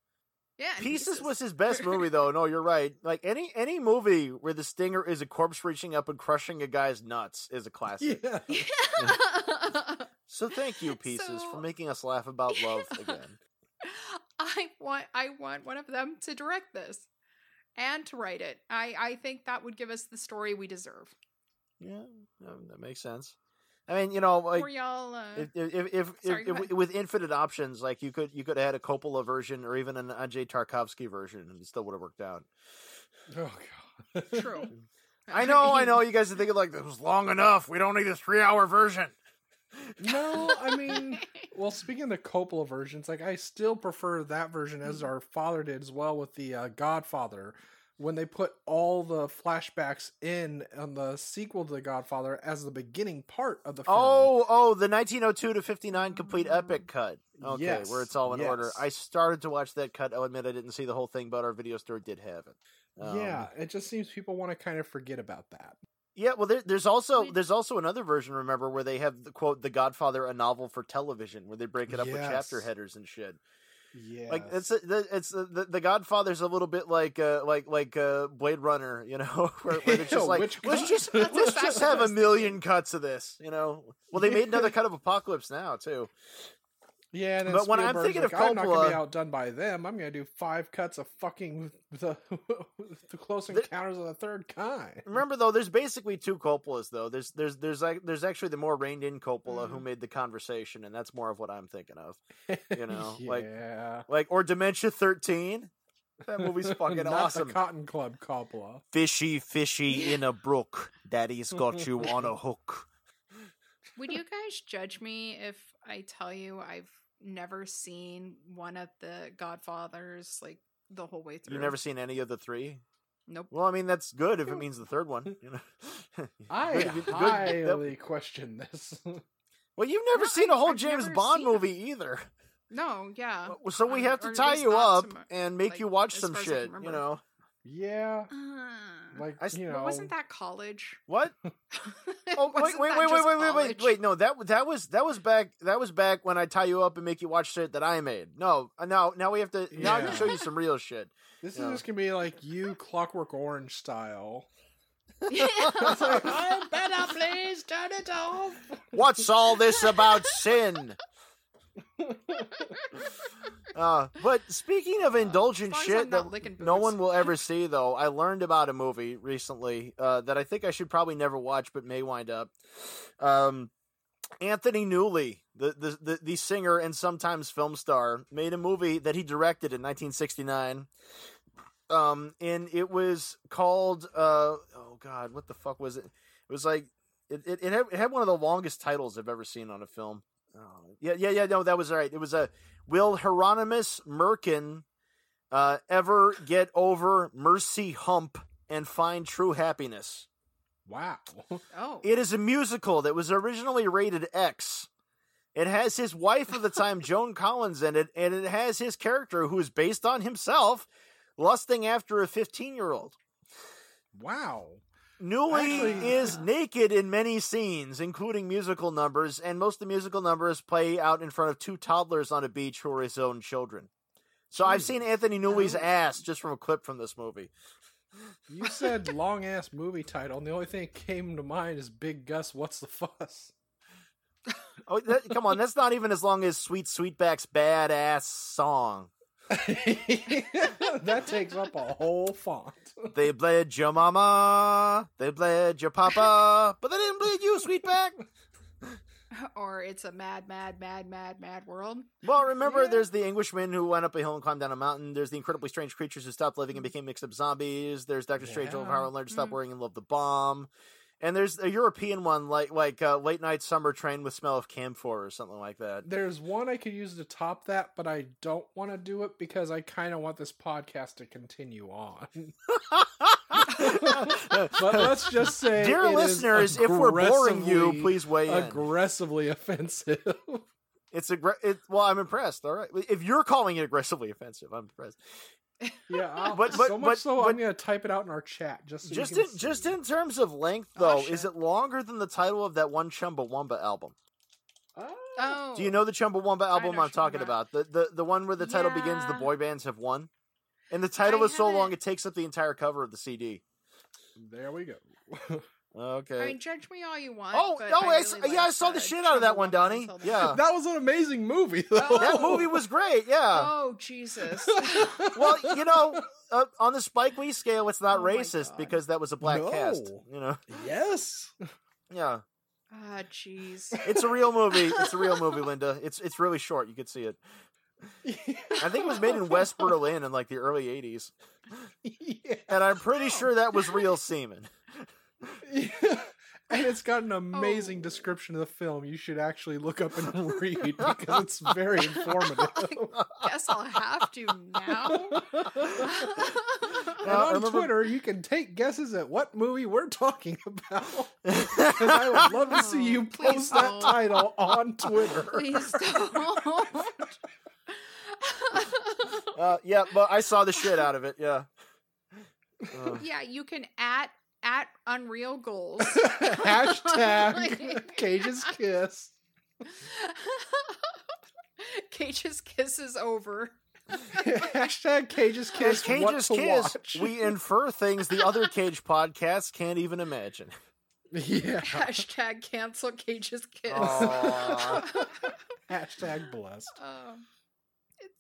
Yeah, and Pieces was his best movie, though. No, you're right. Like any any movie where the stinger is a corpse reaching up and crushing a guy's nuts is a classic. Yeah. So thank you, Pieces, So- for making us laugh about love again. I want I want one of them to direct this and to write it. I I think that would give us the story we deserve. Yeah, um, that makes sense. I mean, you know, like y'all uh, if if if, Sorry, if, if with infinite options, like you could you could have had a Coppola version or even an Andrei Tarkovsky version, and it still would have worked out. Oh god. true. I know, I know. You guys are thinking like this was long enough. We don't need a three hour version. No, I mean, well, speaking of the Coppola versions, like I still prefer that version as our father did as well with the uh, Godfather, when they put all the flashbacks in on the sequel to the Godfather as the beginning part of the film. Oh, oh, the 1902 to 59 complete epic cut. Okay, Yes, where it's all in order. I started to watch that cut. I'll admit I didn't see the whole thing, but our video store did have it. Um, yeah, it just seems people want to kind of forget about that. Yeah, well, there, there's also there's also another version. Remember where they have the quote "The Godfather," a novel for television, where they break it up with chapter headers and shit. Yeah, Like it's it's the, the, the Godfather's a little bit like uh, like like uh, Blade Runner, you know, where, where they're just like let's just let's just have a million cuts of this, you know. Well, they made another cut of Apocalypse Now too. Yeah. And then but when I'm Spielberg's thinking of like, I'm not gonna be outdone by them. I'm gonna do five cuts of fucking the, the Close The- Encounters of the Third Kind. Remember though, there's basically two Coppolas though. There's there's there's like there's actually the more reined in Coppola who Mhm. made the conversation, and that's more of what I'm thinking of. You know, like yeah. like or Dementia 13. That movie's fucking Not awesome. The Cotton Club Coppola. Fishy, fishy in a brook. Daddy's got you on a hook. Would you guys judge me if I tell you I've never seen one of the Godfathers like the whole way through? You've never seen any of the three? Nope. Well, I mean that's good if it means the third one. You know, I Good- good- good- highly question this. Well, you've never No, seen a I- whole I've James Bond seen movie either. No, yeah. Well, So we Um, have to tie you up to and make like, you watch some far as I can shit. You know yeah, Uh, like I you know, wasn't that college? what? Oh wait, Wasn't wait, wait, wait, wait, wait, wait! No, that that was that was back that was back when I tie you up and make you watch shit that I made. No, uh, now now we have to now I can Yeah. show you some real shit. this yeah. is just gonna be like you, Clockwork Orange style. Yeah. Like, I better please turn it off. What's all this about sin? Uh, but speaking of indulgent as long as shit that no one will ever see, though, I learned about a movie recently uh, that I think I should probably never watch, but may wind up. Um, Anthony Newley, the, the the the singer and sometimes film star, made a movie that he directed in 1969. Um, and it was called uh, oh god, what the fuck was it? It was like it it, it, had, it had one of the longest titles I've ever seen on a film. Oh, yeah, yeah, yeah. No, that was all right. It was a Will Hieronymus Merkin uh, ever get over Mercy Hump and find true happiness? Wow. oh. It is a musical that was originally rated X. It has his wife of the time, Joan Collins, in it, and it has his character, who is based on himself, lusting after a 15 year old. Wow. Newley Actually- is naked in many scenes, including musical numbers, and most of the musical numbers play out in front of two toddlers on a beach who are his own children. So I've seen Anthony Newley's Oh. ass just from a clip from this movie. You said long ass movie title, and the only thing that came to mind is Big Gus. What's the fuss? Oh, that, come on, that's not even as long as Sweet Sweetback's badass song. that takes up a whole font. They bled your mama, they bled your papa, but they didn't bleed you, Sweetback. or it's a mad, mad, mad, mad, mad world. Well, remember, Yeah. there's the Englishman who went up a hill and climbed down a mountain. There's the incredibly strange creatures who stopped living and became mixed up zombies. There's Doctor Strange, Yeah. how learned to stop Mm. worrying and love the bomb. And there's a European one like like uh, late night summer train with smell of camphor or something like that. There's one I could use to top that, but I don't want to do it because I kind of want this podcast to continue on. but let's just say, Dear listeners, if we're boring you, please weigh in. aggressively offensive. It's a it, well. I'm impressed. All right, if you're calling it aggressively offensive, I'm impressed. Yeah, I'll- But- but- so much but- so but- I'm gonna type it out in our chat just so just in can just in terms of length, Oh, though, shit. is it longer than the title of that one Chumbawamba album? Oh. Do you know the Chumbawamba album I'm what talking talking about? The the the one where the title begins "The boy bands have won," and the title I is so long haven't- it takes up the entire cover of the CD. There we go. Okay. I mean, judge me all you want. oh but no! I, I s- really yeah, I saw the shit out of that one, Donnie. until. Yeah, that was an amazing movie, though. Oh. that movie was great. Yeah. Oh Jesus! well, you know, uh, on the Spike Lee scale, it's not Oh racist because that was a black cast. You know, yes. yeah, Ah, jeez. it's a real movie. It's a real movie, Linda. It's it's really short. You could see it. I think it was made in West Berlin in like the early '80s, yeah. and I'm pretty Oh. sure that was real semen. And it's got an amazing Oh. description of the film. You should actually look up and read because it's very informative. I Guess I'll have to now. and on remember- Twitter, you can take guesses at what movie we're talking about. And I would love to see you Oh, post that don't. title on Twitter. Please don't. Uh, yeah, but I saw the shit out of it. Yeah. Uh, yeah, you can at at Unreal Goals. Hashtag Cage's Kiss. Cage's kiss is over. Hashtag Cage's Kiss. As what Cage's to Kiss, watch. we infer things the other Cage podcasts can't even imagine. yeah. Hashtag cancel Cage's kiss. Hashtag blessed. Um,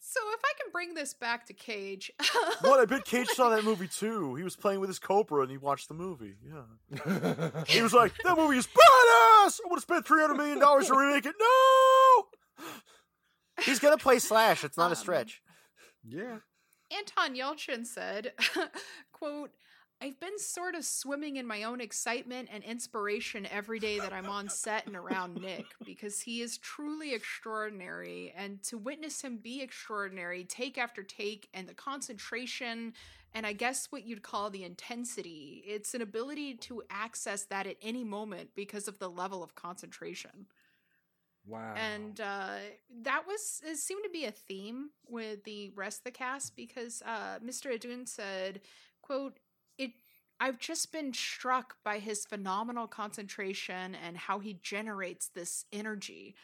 so if I can bring this back to Cage, What? I bet Cage saw that movie too. He was playing with his Cobra and he watched the movie. Yeah. He was like, that movie is badass! I would have spent $300 million to remake it. No! He's going to play Slash. It's not Um, a stretch. yeah. Anton Yelchin said, quote, I've been sort of swimming in my own excitement and inspiration every day that I'm on set and around Nick because he is truly extraordinary. And to witness him be extraordinary, take after take, and the concentration, and I guess what you'd call the intensity, it's an ability to access that at any moment because of the level of concentration Wow. and uh, that was it seemed to be a theme with the rest of the cast because uh, Mr. Edun said, "quote I've just been struck by his phenomenal concentration and how he generates this energy."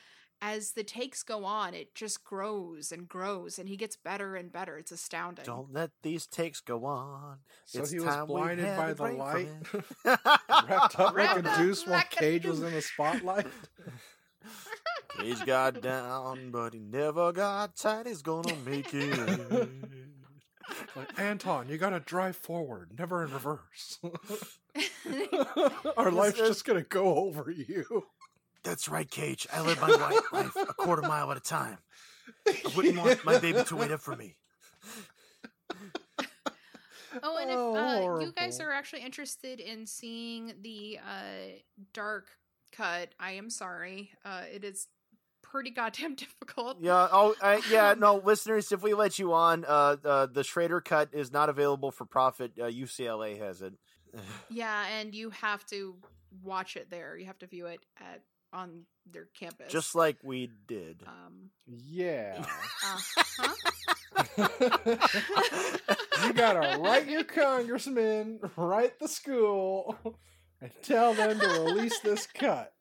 As the takes go on, it just grows and grows, and he gets better and better. It's astounding. Don't let these takes go on. so It's he was time we blinded had by the break light, wrapped up like a up deuce while like a Cage was in the spotlight. He's got down, but he never got tight. He's gonna make it. Like, Anton, you gotta drive forward, never in reverse. Our life's is- just gonna go over you. That's right, Cage. I live my life a quarter mile at a time. I wouldn't want my baby to wait up for me. Oh, and if Oh, uh, you guys are actually interested in seeing the uh, dark cut, I am sorry. Uh, it is pretty goddamn difficult. Yeah. Oh, I, yeah. No, listeners, if we let you on, uh, uh, the Schrader cut is not available for profit. Uh, UCLA has it. Yeah, and you have to watch it there. You have to view it at on their campus. Just like we did. um, Yeah. uh-huh. you gotta write your congressman, write the school, and tell them to release this cut.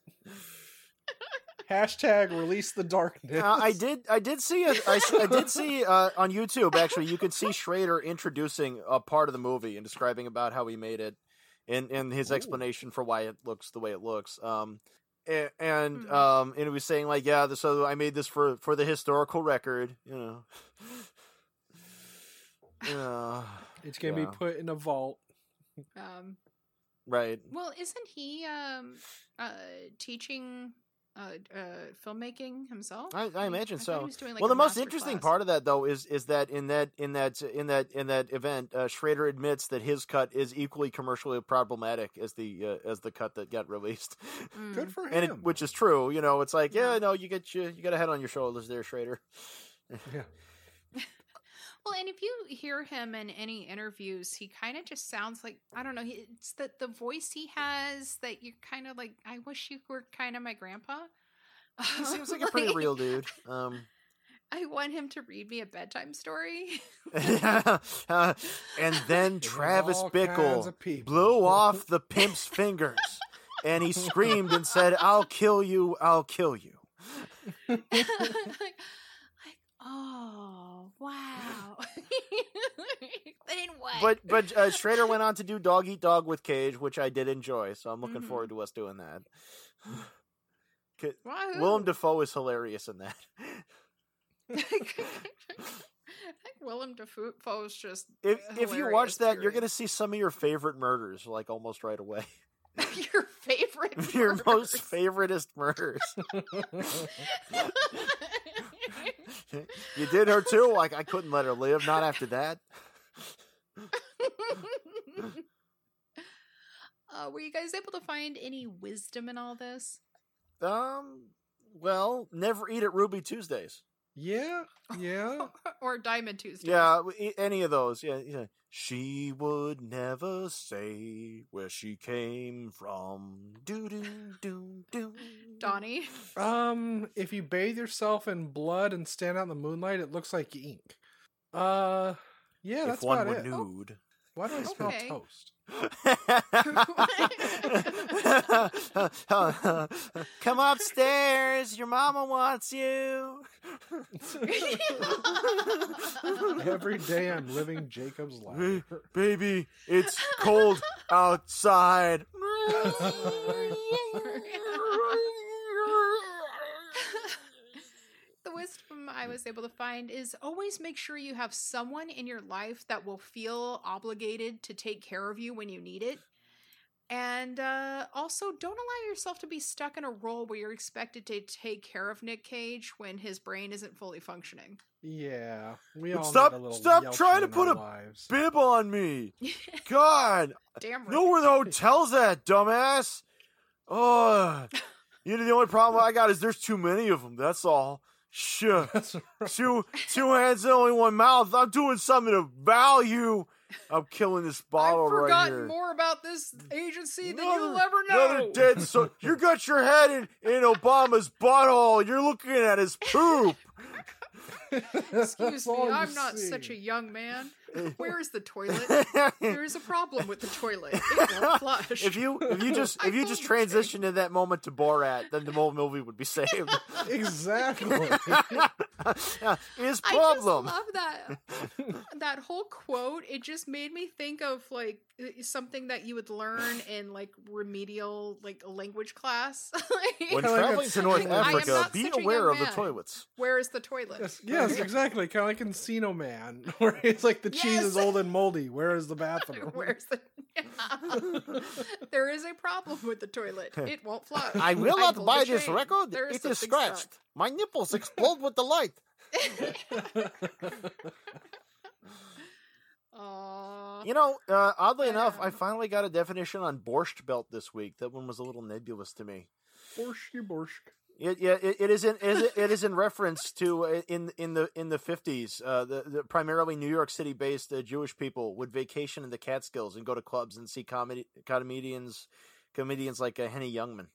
Hashtag release the darkness. Uh, I did. I did see. A, I, s- I did see uh, on YouTube. Actually, you could see Schrader introducing a part of the movie and describing about how he made it, and and his Ooh. explanation for why it looks the way it looks. Um, a- and Hmm. um, and he was saying like, yeah, so I made this for for the historical record, you know. Yeah, It's gonna Yeah. be put in a vault. um, right. well, isn't he um, uh, teaching uh, uh, filmmaking himself? I, I imagine thought so. he was doing, like, well, the most interesting class. part of that though is is that in that in that in that in that event, uh, Schrader admits that his cut is equally commercially problematic as the uh, as the cut that got released, Mm. Good for him. and it, which is true. You know, it's like yeah, Yeah. no, you get you you got a head on your shoulders there, Schrader. yeah. Well, and if you hear him in any interviews, he kind of just sounds like I don't know. he- It's that the voice he has that you're kind of like. I wish you were kind of my grandpa. He seems like a pretty real dude. Um, I want him to read me a bedtime story. uh, and then Travis all Bickle of blew off the pimp's fingers, and he screamed and said, "I'll kill you! I'll kill you!" Oh wow. then what? But but uh, Schrader went on to do Dog Eat Dog with Cage, which I did enjoy. So I'm looking Mhm. forward to us doing that. Willem Dafoe is hilarious in that. I think Willem Dafoe is just If if you watch that, you're gonna see some of your favorite murders like almost right away. your favorite your most murders. favoriteest murders. you did her too. Like I couldn't let her live. Not after that. uh, were you guys able to find any wisdom in all this? Um. Well, never eat at Ruby Tuesdays. Yeah, yeah. or Diamond Tuesday? Yeah, w- any of those. Yeah, yeah. She would never say where she came from. Do do do do. Donnie. Um, if you bathe yourself in blood and stand out in the moonlight, it looks like ink. Uh, yeah, if that's one about were it. nude. Why do I smell Okay. toast? Come upstairs. Your mama wants you. Every day I'm living Jacob's life. Ba- Baby, it's cold outside. the wisdom I was able to find is always make sure you have someone in your life that will feel obligated to take care of you when you need it. And uh, also, don't allow yourself to be stuck in a role where you're expected to take care of Nick Cage when his brain isn't fully functioning. Yeah, we But all stop- need a little stop trying to put a lives. Bib on me. God, Damn right. know where the hotel's at, dumbass. Oh, you know the only problem I got is there's too many of them. That's all. That's right. two two hands and only one mouth. I'm doing something of value. I'm killing this bottle right here. I've forgotten more about this agency than you'll ever know. Another dead so you got your head in, in Obama's butthole. You're looking at his poop. Excuse me, I'm not such a young man. Where is the toilet? There is a problem with the toilet. It won't flush. if you if you just I if you just told you. transition to that moment to Borat, then the whole movie would be saved. exactly. His I problem. just love that that whole quote. It just made me think of like something that you would learn in like remedial like language class. Like, When Kinda like traveling to North I Africa, be aware of the toilets. Where is the toilet? yes, yes, exactly. Kind of like Encino Man, where it's like the cheese is old and moldy. Where is the bathroom? Where's the? there is a problem with the toilet. It won't flush. I will not buy this chain. record. There It is something stuck. scratched. My nipples explode with the light. You know, uh, oddly enough, I finally got a definition on borscht belt this week. That one was a little nebulous to me. Borsky borsk. It, yeah, it, it is in it is, it is in reference to uh, in in the in the fifties, uh, the, the primarily New York City based uh, Jewish people would vacation in the Catskills and go to clubs and see comedy comedians comedians like uh, Henny Youngman,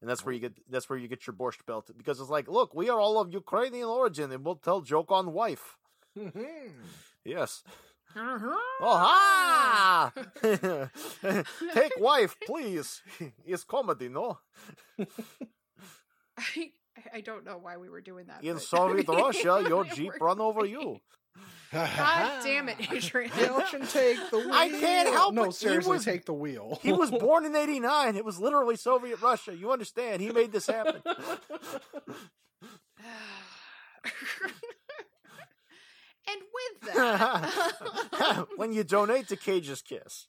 and that's where you get that's where you get your borscht belt because it's like, look, we are all of Ukrainian origin and we'll tell joke on wife. Yes. Uh-huh. Oh ha! Take wife, please. It's comedy, no? I, I don't know why we were doing that. In but- Soviet Russia, your jeep run over you. God damn it, Adrian. Yelchin, take the wheel. I can't help No, it. He seriously, was- take the wheel. He was born in '89. It was literally Soviet Russia. You understand? He made this happen. and with that, when you donate to Cage's Kiss,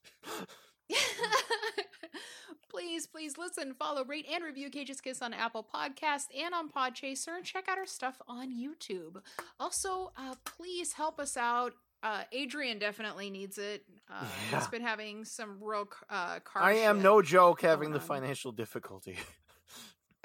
please, listen, follow, rate, and review Cage's Kiss on Apple Podcast and on Podchaser, and check out our stuff on YouTube. Also, uh, please help us out. Uh, Adrian definitely needs it. Uh, Yeah. He's been having some real uh, car. I am no joke having the financial difficulty.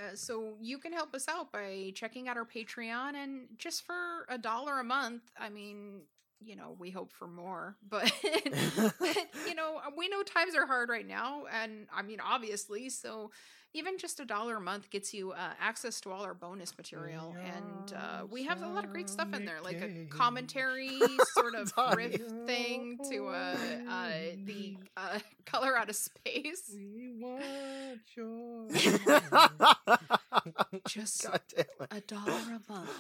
Uh, so you can help us out by checking out our Patreon, and just for a dollar a month, I mean, you know, we hope for more. But, but, you know, we know times are hard right now. And I mean, obviously. So even just a dollar a month gets you uh, access to all our bonus material. And uh, we have a lot of great stuff in there, like a commentary sort of riff thing to uh, uh, the uh, color out of space. We want your Just God damn it. a dollar a month.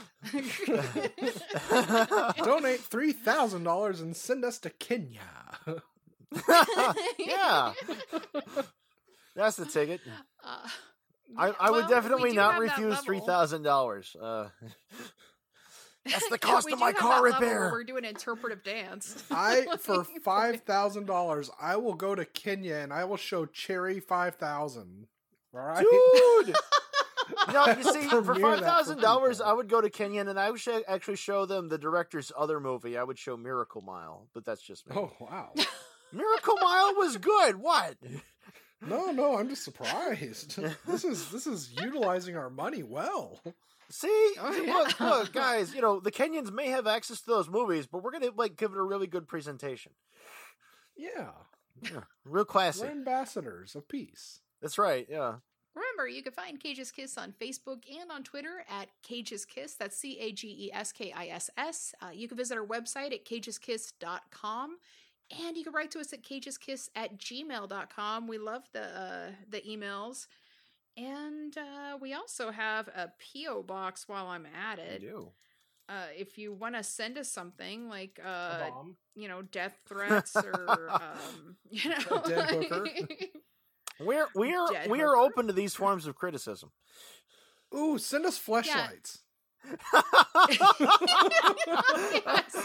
Donate three thousand dollars and send us to Kenya. yeah, that's the ticket. Uh, I, I would well, we definitely not refuse level. three thousand dollars. Uh, that's the cost we of my car that level repair. We're doing interpretive dance. I for five thousand dollars, I will go to Kenya and I will show Cherry five thousand. All right, Dude. No, you see, for Premiere five that for thousand dollars. I would go to Kenya and I would sh- actually show them the director's other movie. I would show Miracle Mile, but that's just me. Oh wow! Miracle Mile was good. What? No, no, I'm just surprised. this is this is utilizing our money well. See, Oh, yeah. look, look, guys. You know the Kenyans may have access to those movies, but we're gonna like give it a really good presentation. Yeah, Yeah, real classy. we're ambassadors of peace. That's right. Yeah. Remember, you can find Cage's Kiss on Facebook and on Twitter at Cage's Kiss. That's C A G E S K I S S. Uh, You can visit our website at cageskiss.com. And you can write to us at cageskiss at gmail.com. We love the uh, the emails. And uh, we also have a P.O. box while I'm at it. do. Uh, if you want to send us something like, A uh, bomb. you know, death threats or, um, you know, dead hooker. We're we're Dead we are hooker. open to these forms of criticism. Ooh, send us fleshlights. Yes.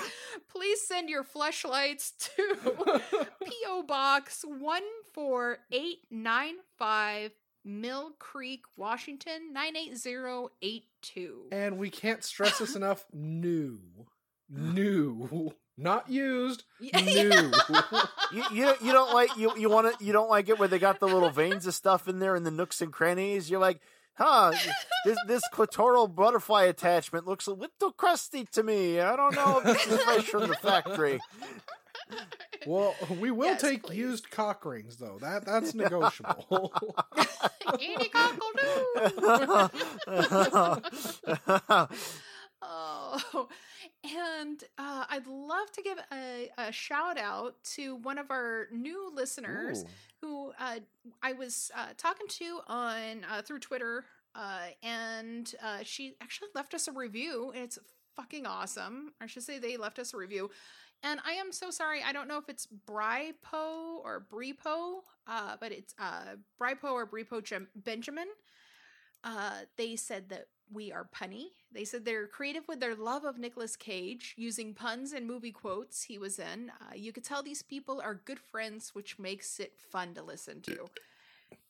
Please send your fleshlights to P.O. Box 14895 Mill Creek, Washington 98082. And we can't stress this enough. New, new, not used. New. you, you you don't like you you want to you don't like it where they got the little veins of stuff in there in the nooks and crannies. You're like, huh? This this clitoral butterfly attachment looks a little crusty to me. I don't know if this is fresh from the factory. Well, we will Yes, take please. used cock rings though. That that's negotiable. Any cockle do. Oh, and uh, I'd love to give a, a shout out to one of our new listeners Ooh. who uh, I was uh, talking to on uh, through Twitter, uh, and uh, she actually left us a review, and it's fucking awesome. I should say they left us a review. And I am so sorry. I don't know if it's Brypo or Bripo, uh, but it's uh, Brypo or Bripo Benjamin. Uh, they said that we are punny. They said they're creative with their love of Nicolas Cage, using puns and movie quotes he was in. Uh, you could tell these people are good friends, which makes it fun to listen to.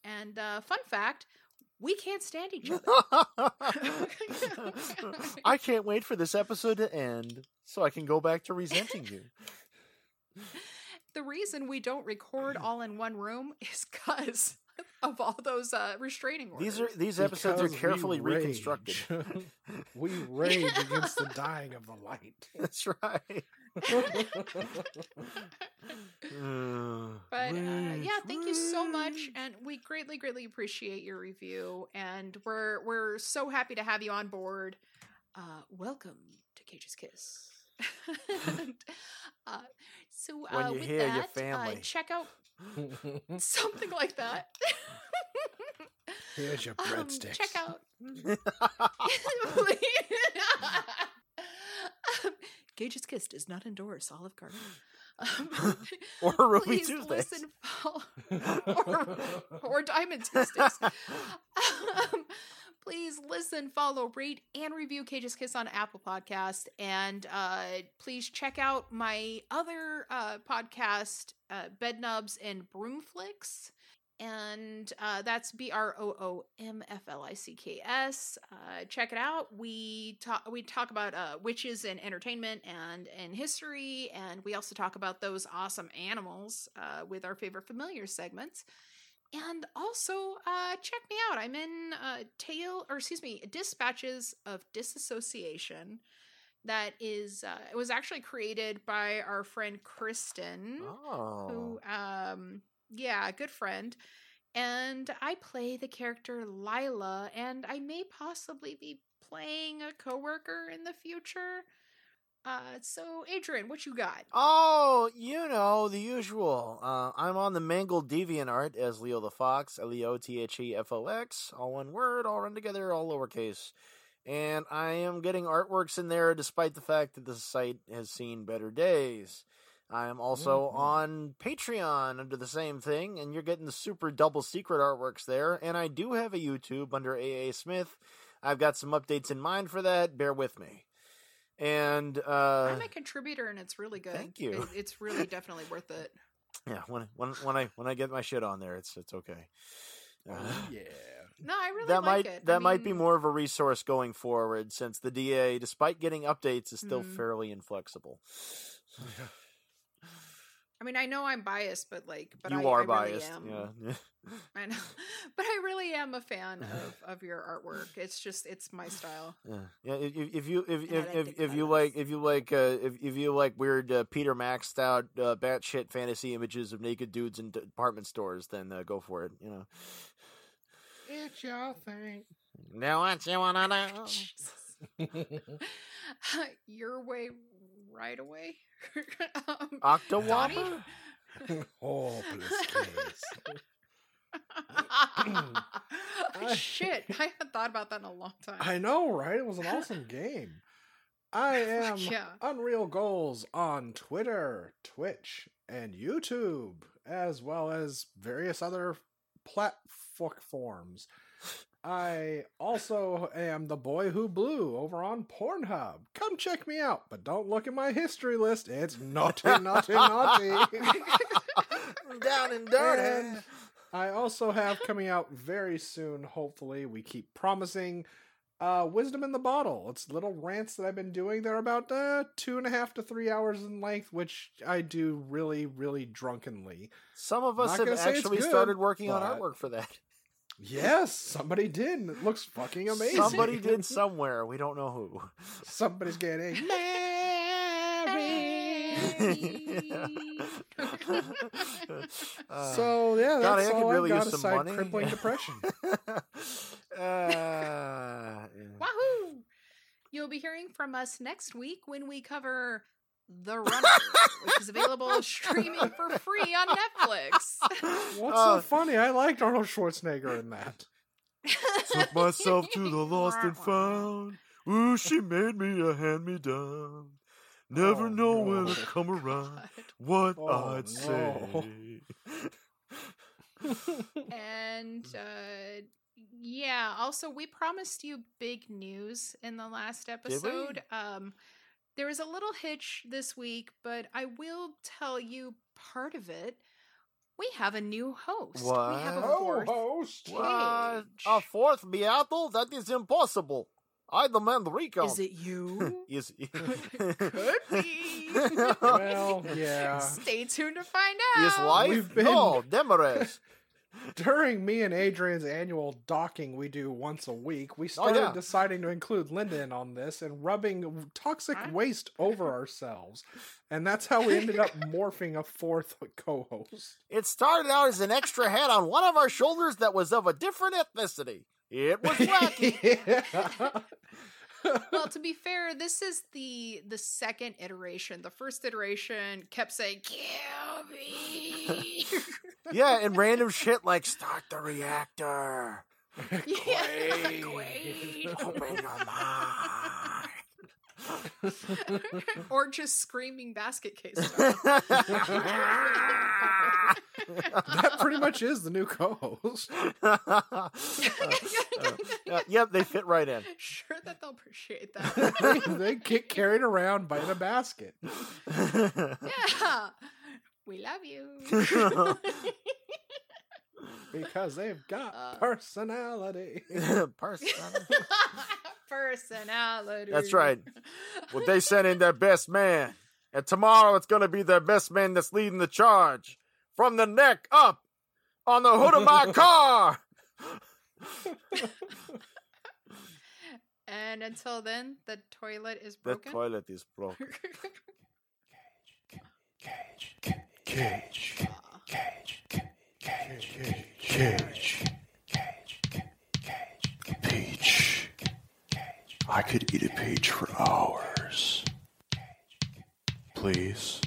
And uh, fun fact, we can't stand each other. I can't wait for this episode to end so I can go back to resenting you. the reason we don't record all in one room is because of all those uh, restraining orders. These are these episodes are Because we carefully rage. reconstructed. we rage against the dying of the light. That's right. But uh, yeah, thank you so much, and we greatly, greatly appreciate your review, and we're we're so happy to have you on board. Uh, welcome to Cage's Kiss. And, uh, so When uh, you with hear your that, family. Uh, check out something like that. Here's your Um, breadsticks. check out. Cage's Kiss does not endorse Olive Garden. Um, or Ruby please Tuesdays. listen, follow, or, or Diamond Tuesdays. Um, please listen, follow, rate, and review Cage's Kiss on Apple Podcast. And uh, please check out my other uh, podcast, uh, Bed Knobs and Broomflicks. And uh, that's B R O O M F L I C K S. Uh, check it out. We talk we talk about uh, witches and entertainment and and history, and we also talk about those awesome animals uh, with our favorite familiar segments. And also, uh, check me out. I'm in uh, Tale, or excuse me, Dispatches of Disassociation. that is uh, it was actually created by our friend Kristen, Oh. who um yeah, good friend. And I play the character Lila, and I may possibly be playing a coworker in the future. Uh, so Adrian, what you got? Oh, you know, the usual. Uh, I'm on the Mangled DeviantArt as Leo the Fox, L E O T H E F O X, all one word, all run together, all lowercase. And I am getting artworks in there despite the fact that the site has seen better days. I am also Mhm. on Patreon under the same thing, and you're getting the super double secret artworks there. And I do have a YouTube under AA Smith. I've got some updates in mind for that. Bear with me. And uh, I'm a contributor, and it's really good. thank you. It- it's really definitely worth it. Yeah, when when when I when I get my shit on there, it's it's okay. Uh, yeah. No, I really that like might it. I that might be more of a resource going forward, since the DA, despite getting updates, is still Mhm. fairly inflexible. I mean, I know I'm biased, but like, but you I, are I really biased, am. yeah. I know, but I really am a fan of of your artwork. It's just it's my style. Yeah, yeah. If, if- if you if And if if, if you like if you like uh, if if you like weird uh, Peter maxed out uh, batshit fantasy images of naked dudes in department stores, then uh, go for it. You know. It's your thing. Now what you wanna know? Your way, right away. um, Octowopper. Hopeless case. Shit, I haven't thought about that in a long time. I know, right? It was an awesome game. I am Yeah. Unreal Goals on Twitter, Twitch, and YouTube, as well as various other platforms. I also am the boy who blew over on Pornhub. Come check me out, but don't look at my history list. It's naughty, naughty, naughty. Down and dirty. And I also have coming out very soon, hopefully. We keep promising uh Wisdom in the Bottle. It's little rants that I've been doing. They're about uh two and a half to three hours in length, which I do really, really drunkenly. Some of us have gonna say it's actually good, started working on artwork for that. Yes, somebody did. and It looks fucking amazing. Somebody did somewhere. We don't know who. Somebody's getting Uh, So yeah, God, that's I could all really I've got use some aside money. crippling depression. uh, yeah. Wahoo! You'll be hearing from us next week when we cover The Runner, which is available streaming for free on Netflix. What's Uh, so funny? I liked Arnold Schwarzenegger in that. Took myself to the lost and found. Ooh, she made me a hand me down. Never Oh, know no. when to come around. What Oh, I'd no. say. and uh yeah also we promised you big news in the last we? episode um there was a little hitch this week but i will tell you part of it we have a new host What? we have a What? fourth host. What? Cage. A fourth Beatle? That is impossible. I demand the recount. is it you Yes. Could be. Well, yeah. stay tuned to find out His wife? Been- No, Demarest. During me and Adrian's annual docking we do once a week, we oh, started yeah. deciding to include Linda in on this and rubbing toxic Huh? waste over ourselves. And that's how we ended up morphing a fourth co-host. It started out as an extra head on one of our shoulders that was of a different ethnicity. It was wacky. well to be fair this is the the second iteration the first iteration kept saying kill me yeah, and random shit like start the reactor. Yeah, Quaid. Quaid. Open your mind. or just screaming basket case that pretty much is the new co-host. Uh, uh, yep, they fit right in. sure that they'll appreciate that. they, they get carried around by in a basket. yeah. We love you. Because they've got Uh. personality. Person. Personality. That's right. Well, they sent in their best man, and tomorrow it's going to be their best man that's leading the charge from the neck up on the hood of my car. And until then, the toilet is broken. The toilet is broken. Cage. Cage. Cage. Cage cage. Aw. Cage. Cage. Peach. I could eat a peach for hours. Please.